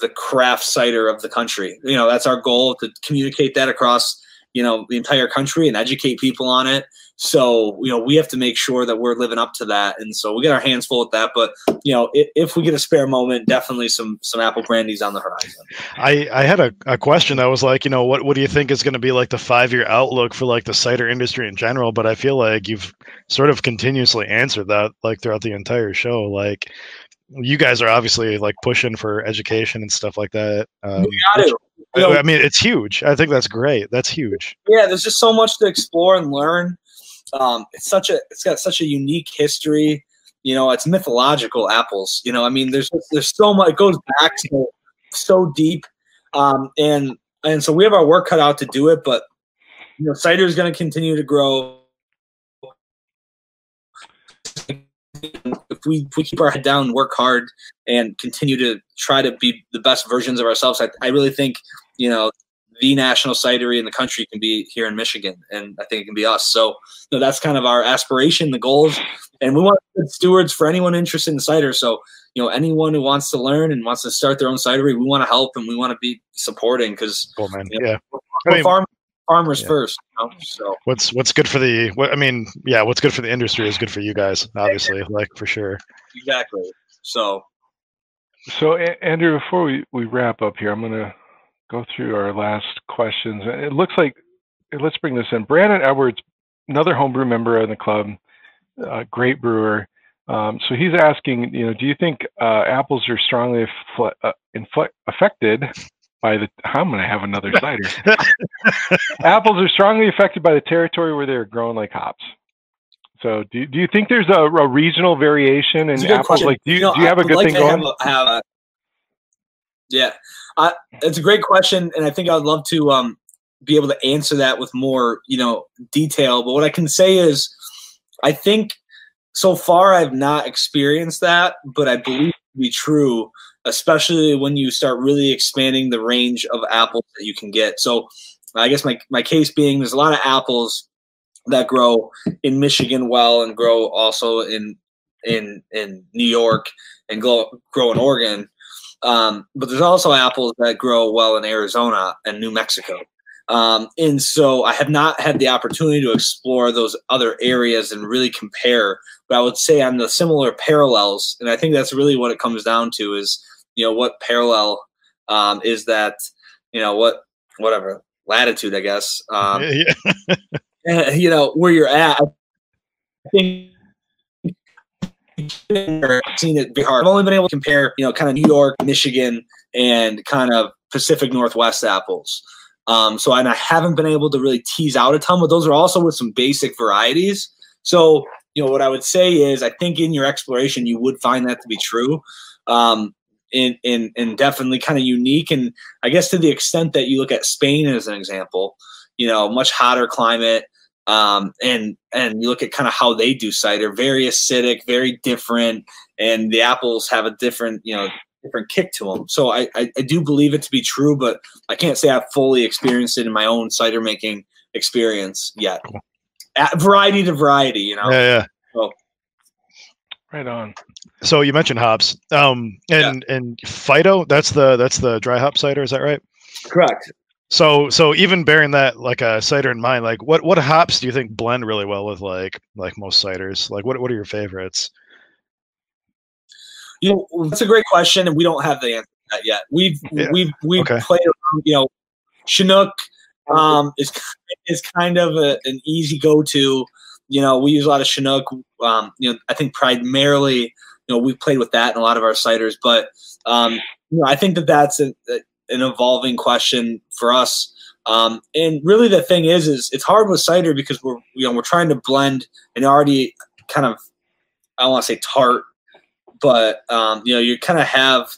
the craft cider of the country. You know, that's our goal to communicate that across, you know, the entire country and educate people on it. So, you know, we have to make sure that we're living up to that. And so we get our hands full with that. But, you know, if, if we get a spare moment, definitely some some apple brandies on the horizon. I, I had a, a question that was like, you know, what, what do you think is going to be like the five year outlook for like the cider industry in general? But I feel like you've sort of continuously answered that like throughout the entire show. Like, you guys are obviously like pushing for education and stuff like that. Um, we got to. You know, I mean, it's huge. I think that's great. That's huge. Yeah, there's just so much to explore and learn. Um, it's such a, it's got such a unique history. You know, it's mythological apples. You know, I mean, there's there's so much. It goes back to so deep, um, and and so we have our work cut out to do it. But you know, cider is going to continue to grow if we if we keep our head down, work hard, and continue to try to be the best versions of ourselves, I, I really think you know the national cidery in the country can be here in Michigan, and I think it can be us. So you know, that's kind of our aspiration, the goals, and we want good stewards for anyone interested in cider. So you know, anyone who wants to learn and wants to start their own cidery, we want to help and we want to be supporting because cool, man. You know, yeah, I mean, farm, farmers yeah. first. You know? So what's what's good for the? What I mean, yeah, what's good for the industry is good for you guys, obviously, like for sure. Exactly. So, so Andrew, before we we wrap up here, I'm gonna go through our last questions. It looks like let's bring this in. Brandon Edwards, another homebrew member in the club, uh, great brewer. Um, so he's asking, you know, do you think uh, apples are strongly uh, affected by the I'm going to have another cider. Apples are strongly affected by the territory where they're grown like hops. So do, do you think there's a, a regional variation in apples? Question. Like, do you, you, know, do you have a good like thing going? Have a, have a, yeah, I, it's a great question, and I think I'd love to um, be able to answer that with more, you know, detail. But what I can say is, I think so far I've not experienced that, but I believe to be true especially when you start really expanding the range of apples that you can get. So I guess my, my case being there's a lot of apples that grow in Michigan well and grow also in in in New York and grow, grow in Oregon. Um, but there's also apples that grow well in Arizona and New Mexico. Um, and so I have not had the opportunity to explore those other areas and really compare. But I would say on the similar parallels, and I think that's really what it comes down to is you know what parallel um, is that you know what whatever latitude I guess um, yeah. you know where you're at. I think seen it be hard. I've only been able to compare you know kind of New York, Michigan, and kind of Pacific Northwest apples. Um, so and I haven't been able to really tease out a ton, but those are also with some basic varieties. So you know what I would say is I think in your exploration you would find that to be true. Um, and, and, and definitely kind of unique. And I guess to the extent that you look at Spain as an example, you know, much hotter climate, um, and and you look at kind of how they do cider, very acidic, very different, and the apples have a different, you know, different kick to them. So I, I, I do believe it to be true, but I can't say I've fully experienced it in my own cider making experience yet. At variety to variety, you know. Yeah, yeah. So, right on. So you mentioned hops, um, and yeah. and Fido. That's the that's the dry hop cider. Is that right? Correct. So so even bearing that like a cider in mind, like what what hops do you think blend really well with like like most ciders? Like what what are your favorites? You know, that's a great question, and we don't have the answer to that yet. We've yeah. we've we've okay. played around. You know, Chinook um, is is kind of a, an easy go to. You know, we use a lot of Chinook. Um, you know, I think primarily you know, we've played with that in a lot of our ciders, but um, you know, I think that that's an, an evolving question for us. Um, and really, the thing is, is it's hard with cider because we're you know we're trying to blend an already kind of I don't want to say tart, but um, you know you kind of have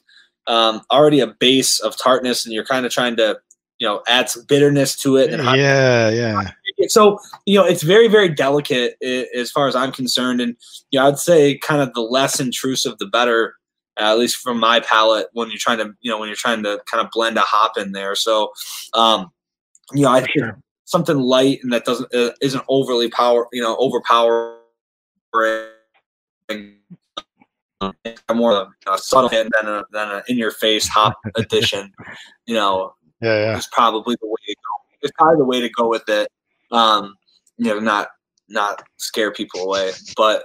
um, already a base of tartness, and you're kind of trying to you know add some bitterness to it. And yeah, yeah so you know it's very very delicate as far as i'm concerned and you know i'd say kind of the less intrusive the better at least from my palate when you're trying to you know when you're trying to kind of blend a hop in there so um you know i think sure. something light and that doesn't uh, isn't overly power you know overpower more of a subtle hit than a than an in your face hop edition. You know, Yeah, yeah. is probably the way to go. It's probably the way to go with it. Um, you know, not not scare people away, but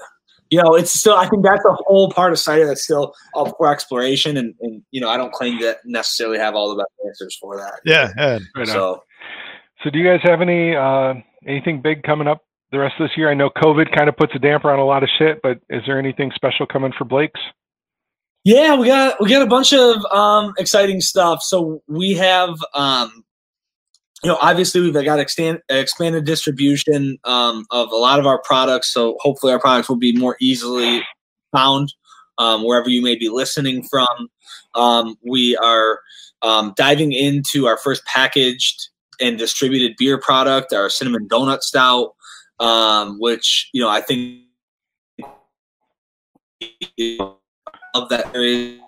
you know, it's still. I think that's a whole part of cider that's still up for exploration, and, and you know, I don't claim to necessarily have all the best answers for that. Yeah, yeah. Right on. So So, do you guys have any uh, anything big coming up the rest of this year? I know COVID kind of puts a damper on a lot of shit, but is there anything special coming for Blake's? Yeah, we got we got a bunch of um, exciting stuff. So we have, um, you know, obviously we've got extend, expanded distribution um, of a lot of our products. So hopefully our products will be more easily found um, wherever you may be listening from. Um, we are um, diving into our first packaged and distributed beer product, our cinnamon donut stout, um, which you know I think of that area.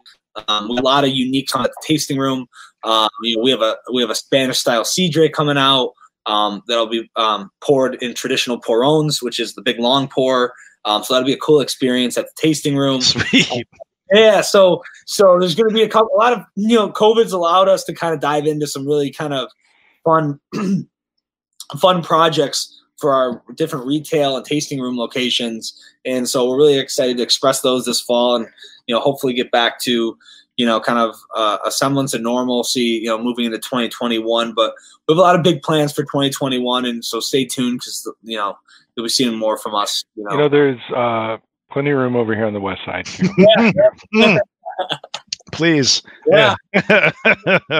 um, a lot of unique on the tasting room. Um, you know, we have a we have a Spanish style Cidre coming out um, that'll be um, poured in traditional porrons, which is the big long pour. Um, so that'll be a cool experience at the tasting room. Sweet. Yeah, so so there's going to be a couple, a lot of you know, COVID's allowed us to kind of dive into some really kind of fun, fun projects for our different retail and tasting room locations, and so we're really excited to express those this fall, and you know, hopefully get back to you know, kind of uh, a semblance of normalcy, you know, moving into 2021. But we have a lot of big plans for 2021, and so stay tuned because you know you'll be seeing more from us. You know, You know, there's uh, plenty of room over here on the west side too. yeah, Mm. Please. yeah.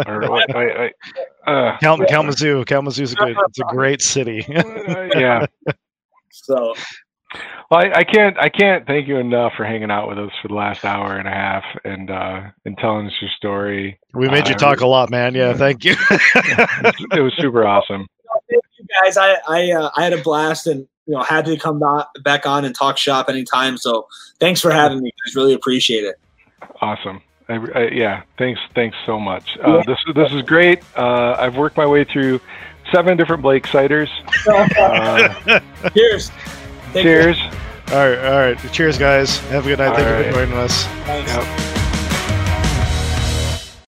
or, what- I, I, uh, Cal- Kalamazoo. Kalamazoo's a good it's a great city. yeah. So Well, I, I can't I can't thank you enough for hanging out with us for the last hour and a half and uh, and telling us your story. we made you Uh, talk a lot, man. Yeah, thank you. It was super awesome. thank you guys. I I uh, I had a blast and you know happy to come back back on and talk shop anytime. So thanks for having me, guys. Really appreciate it. Awesome. I, I, yeah, thanks, thanks so much. Uh, this this is great. Uh, I've worked my way through seven different Blake ciders. Uh, Cheers. Take care. cheers. all right, all right. Cheers, guys. Have a good night. Thank All you for joining us. Thanks. Yep.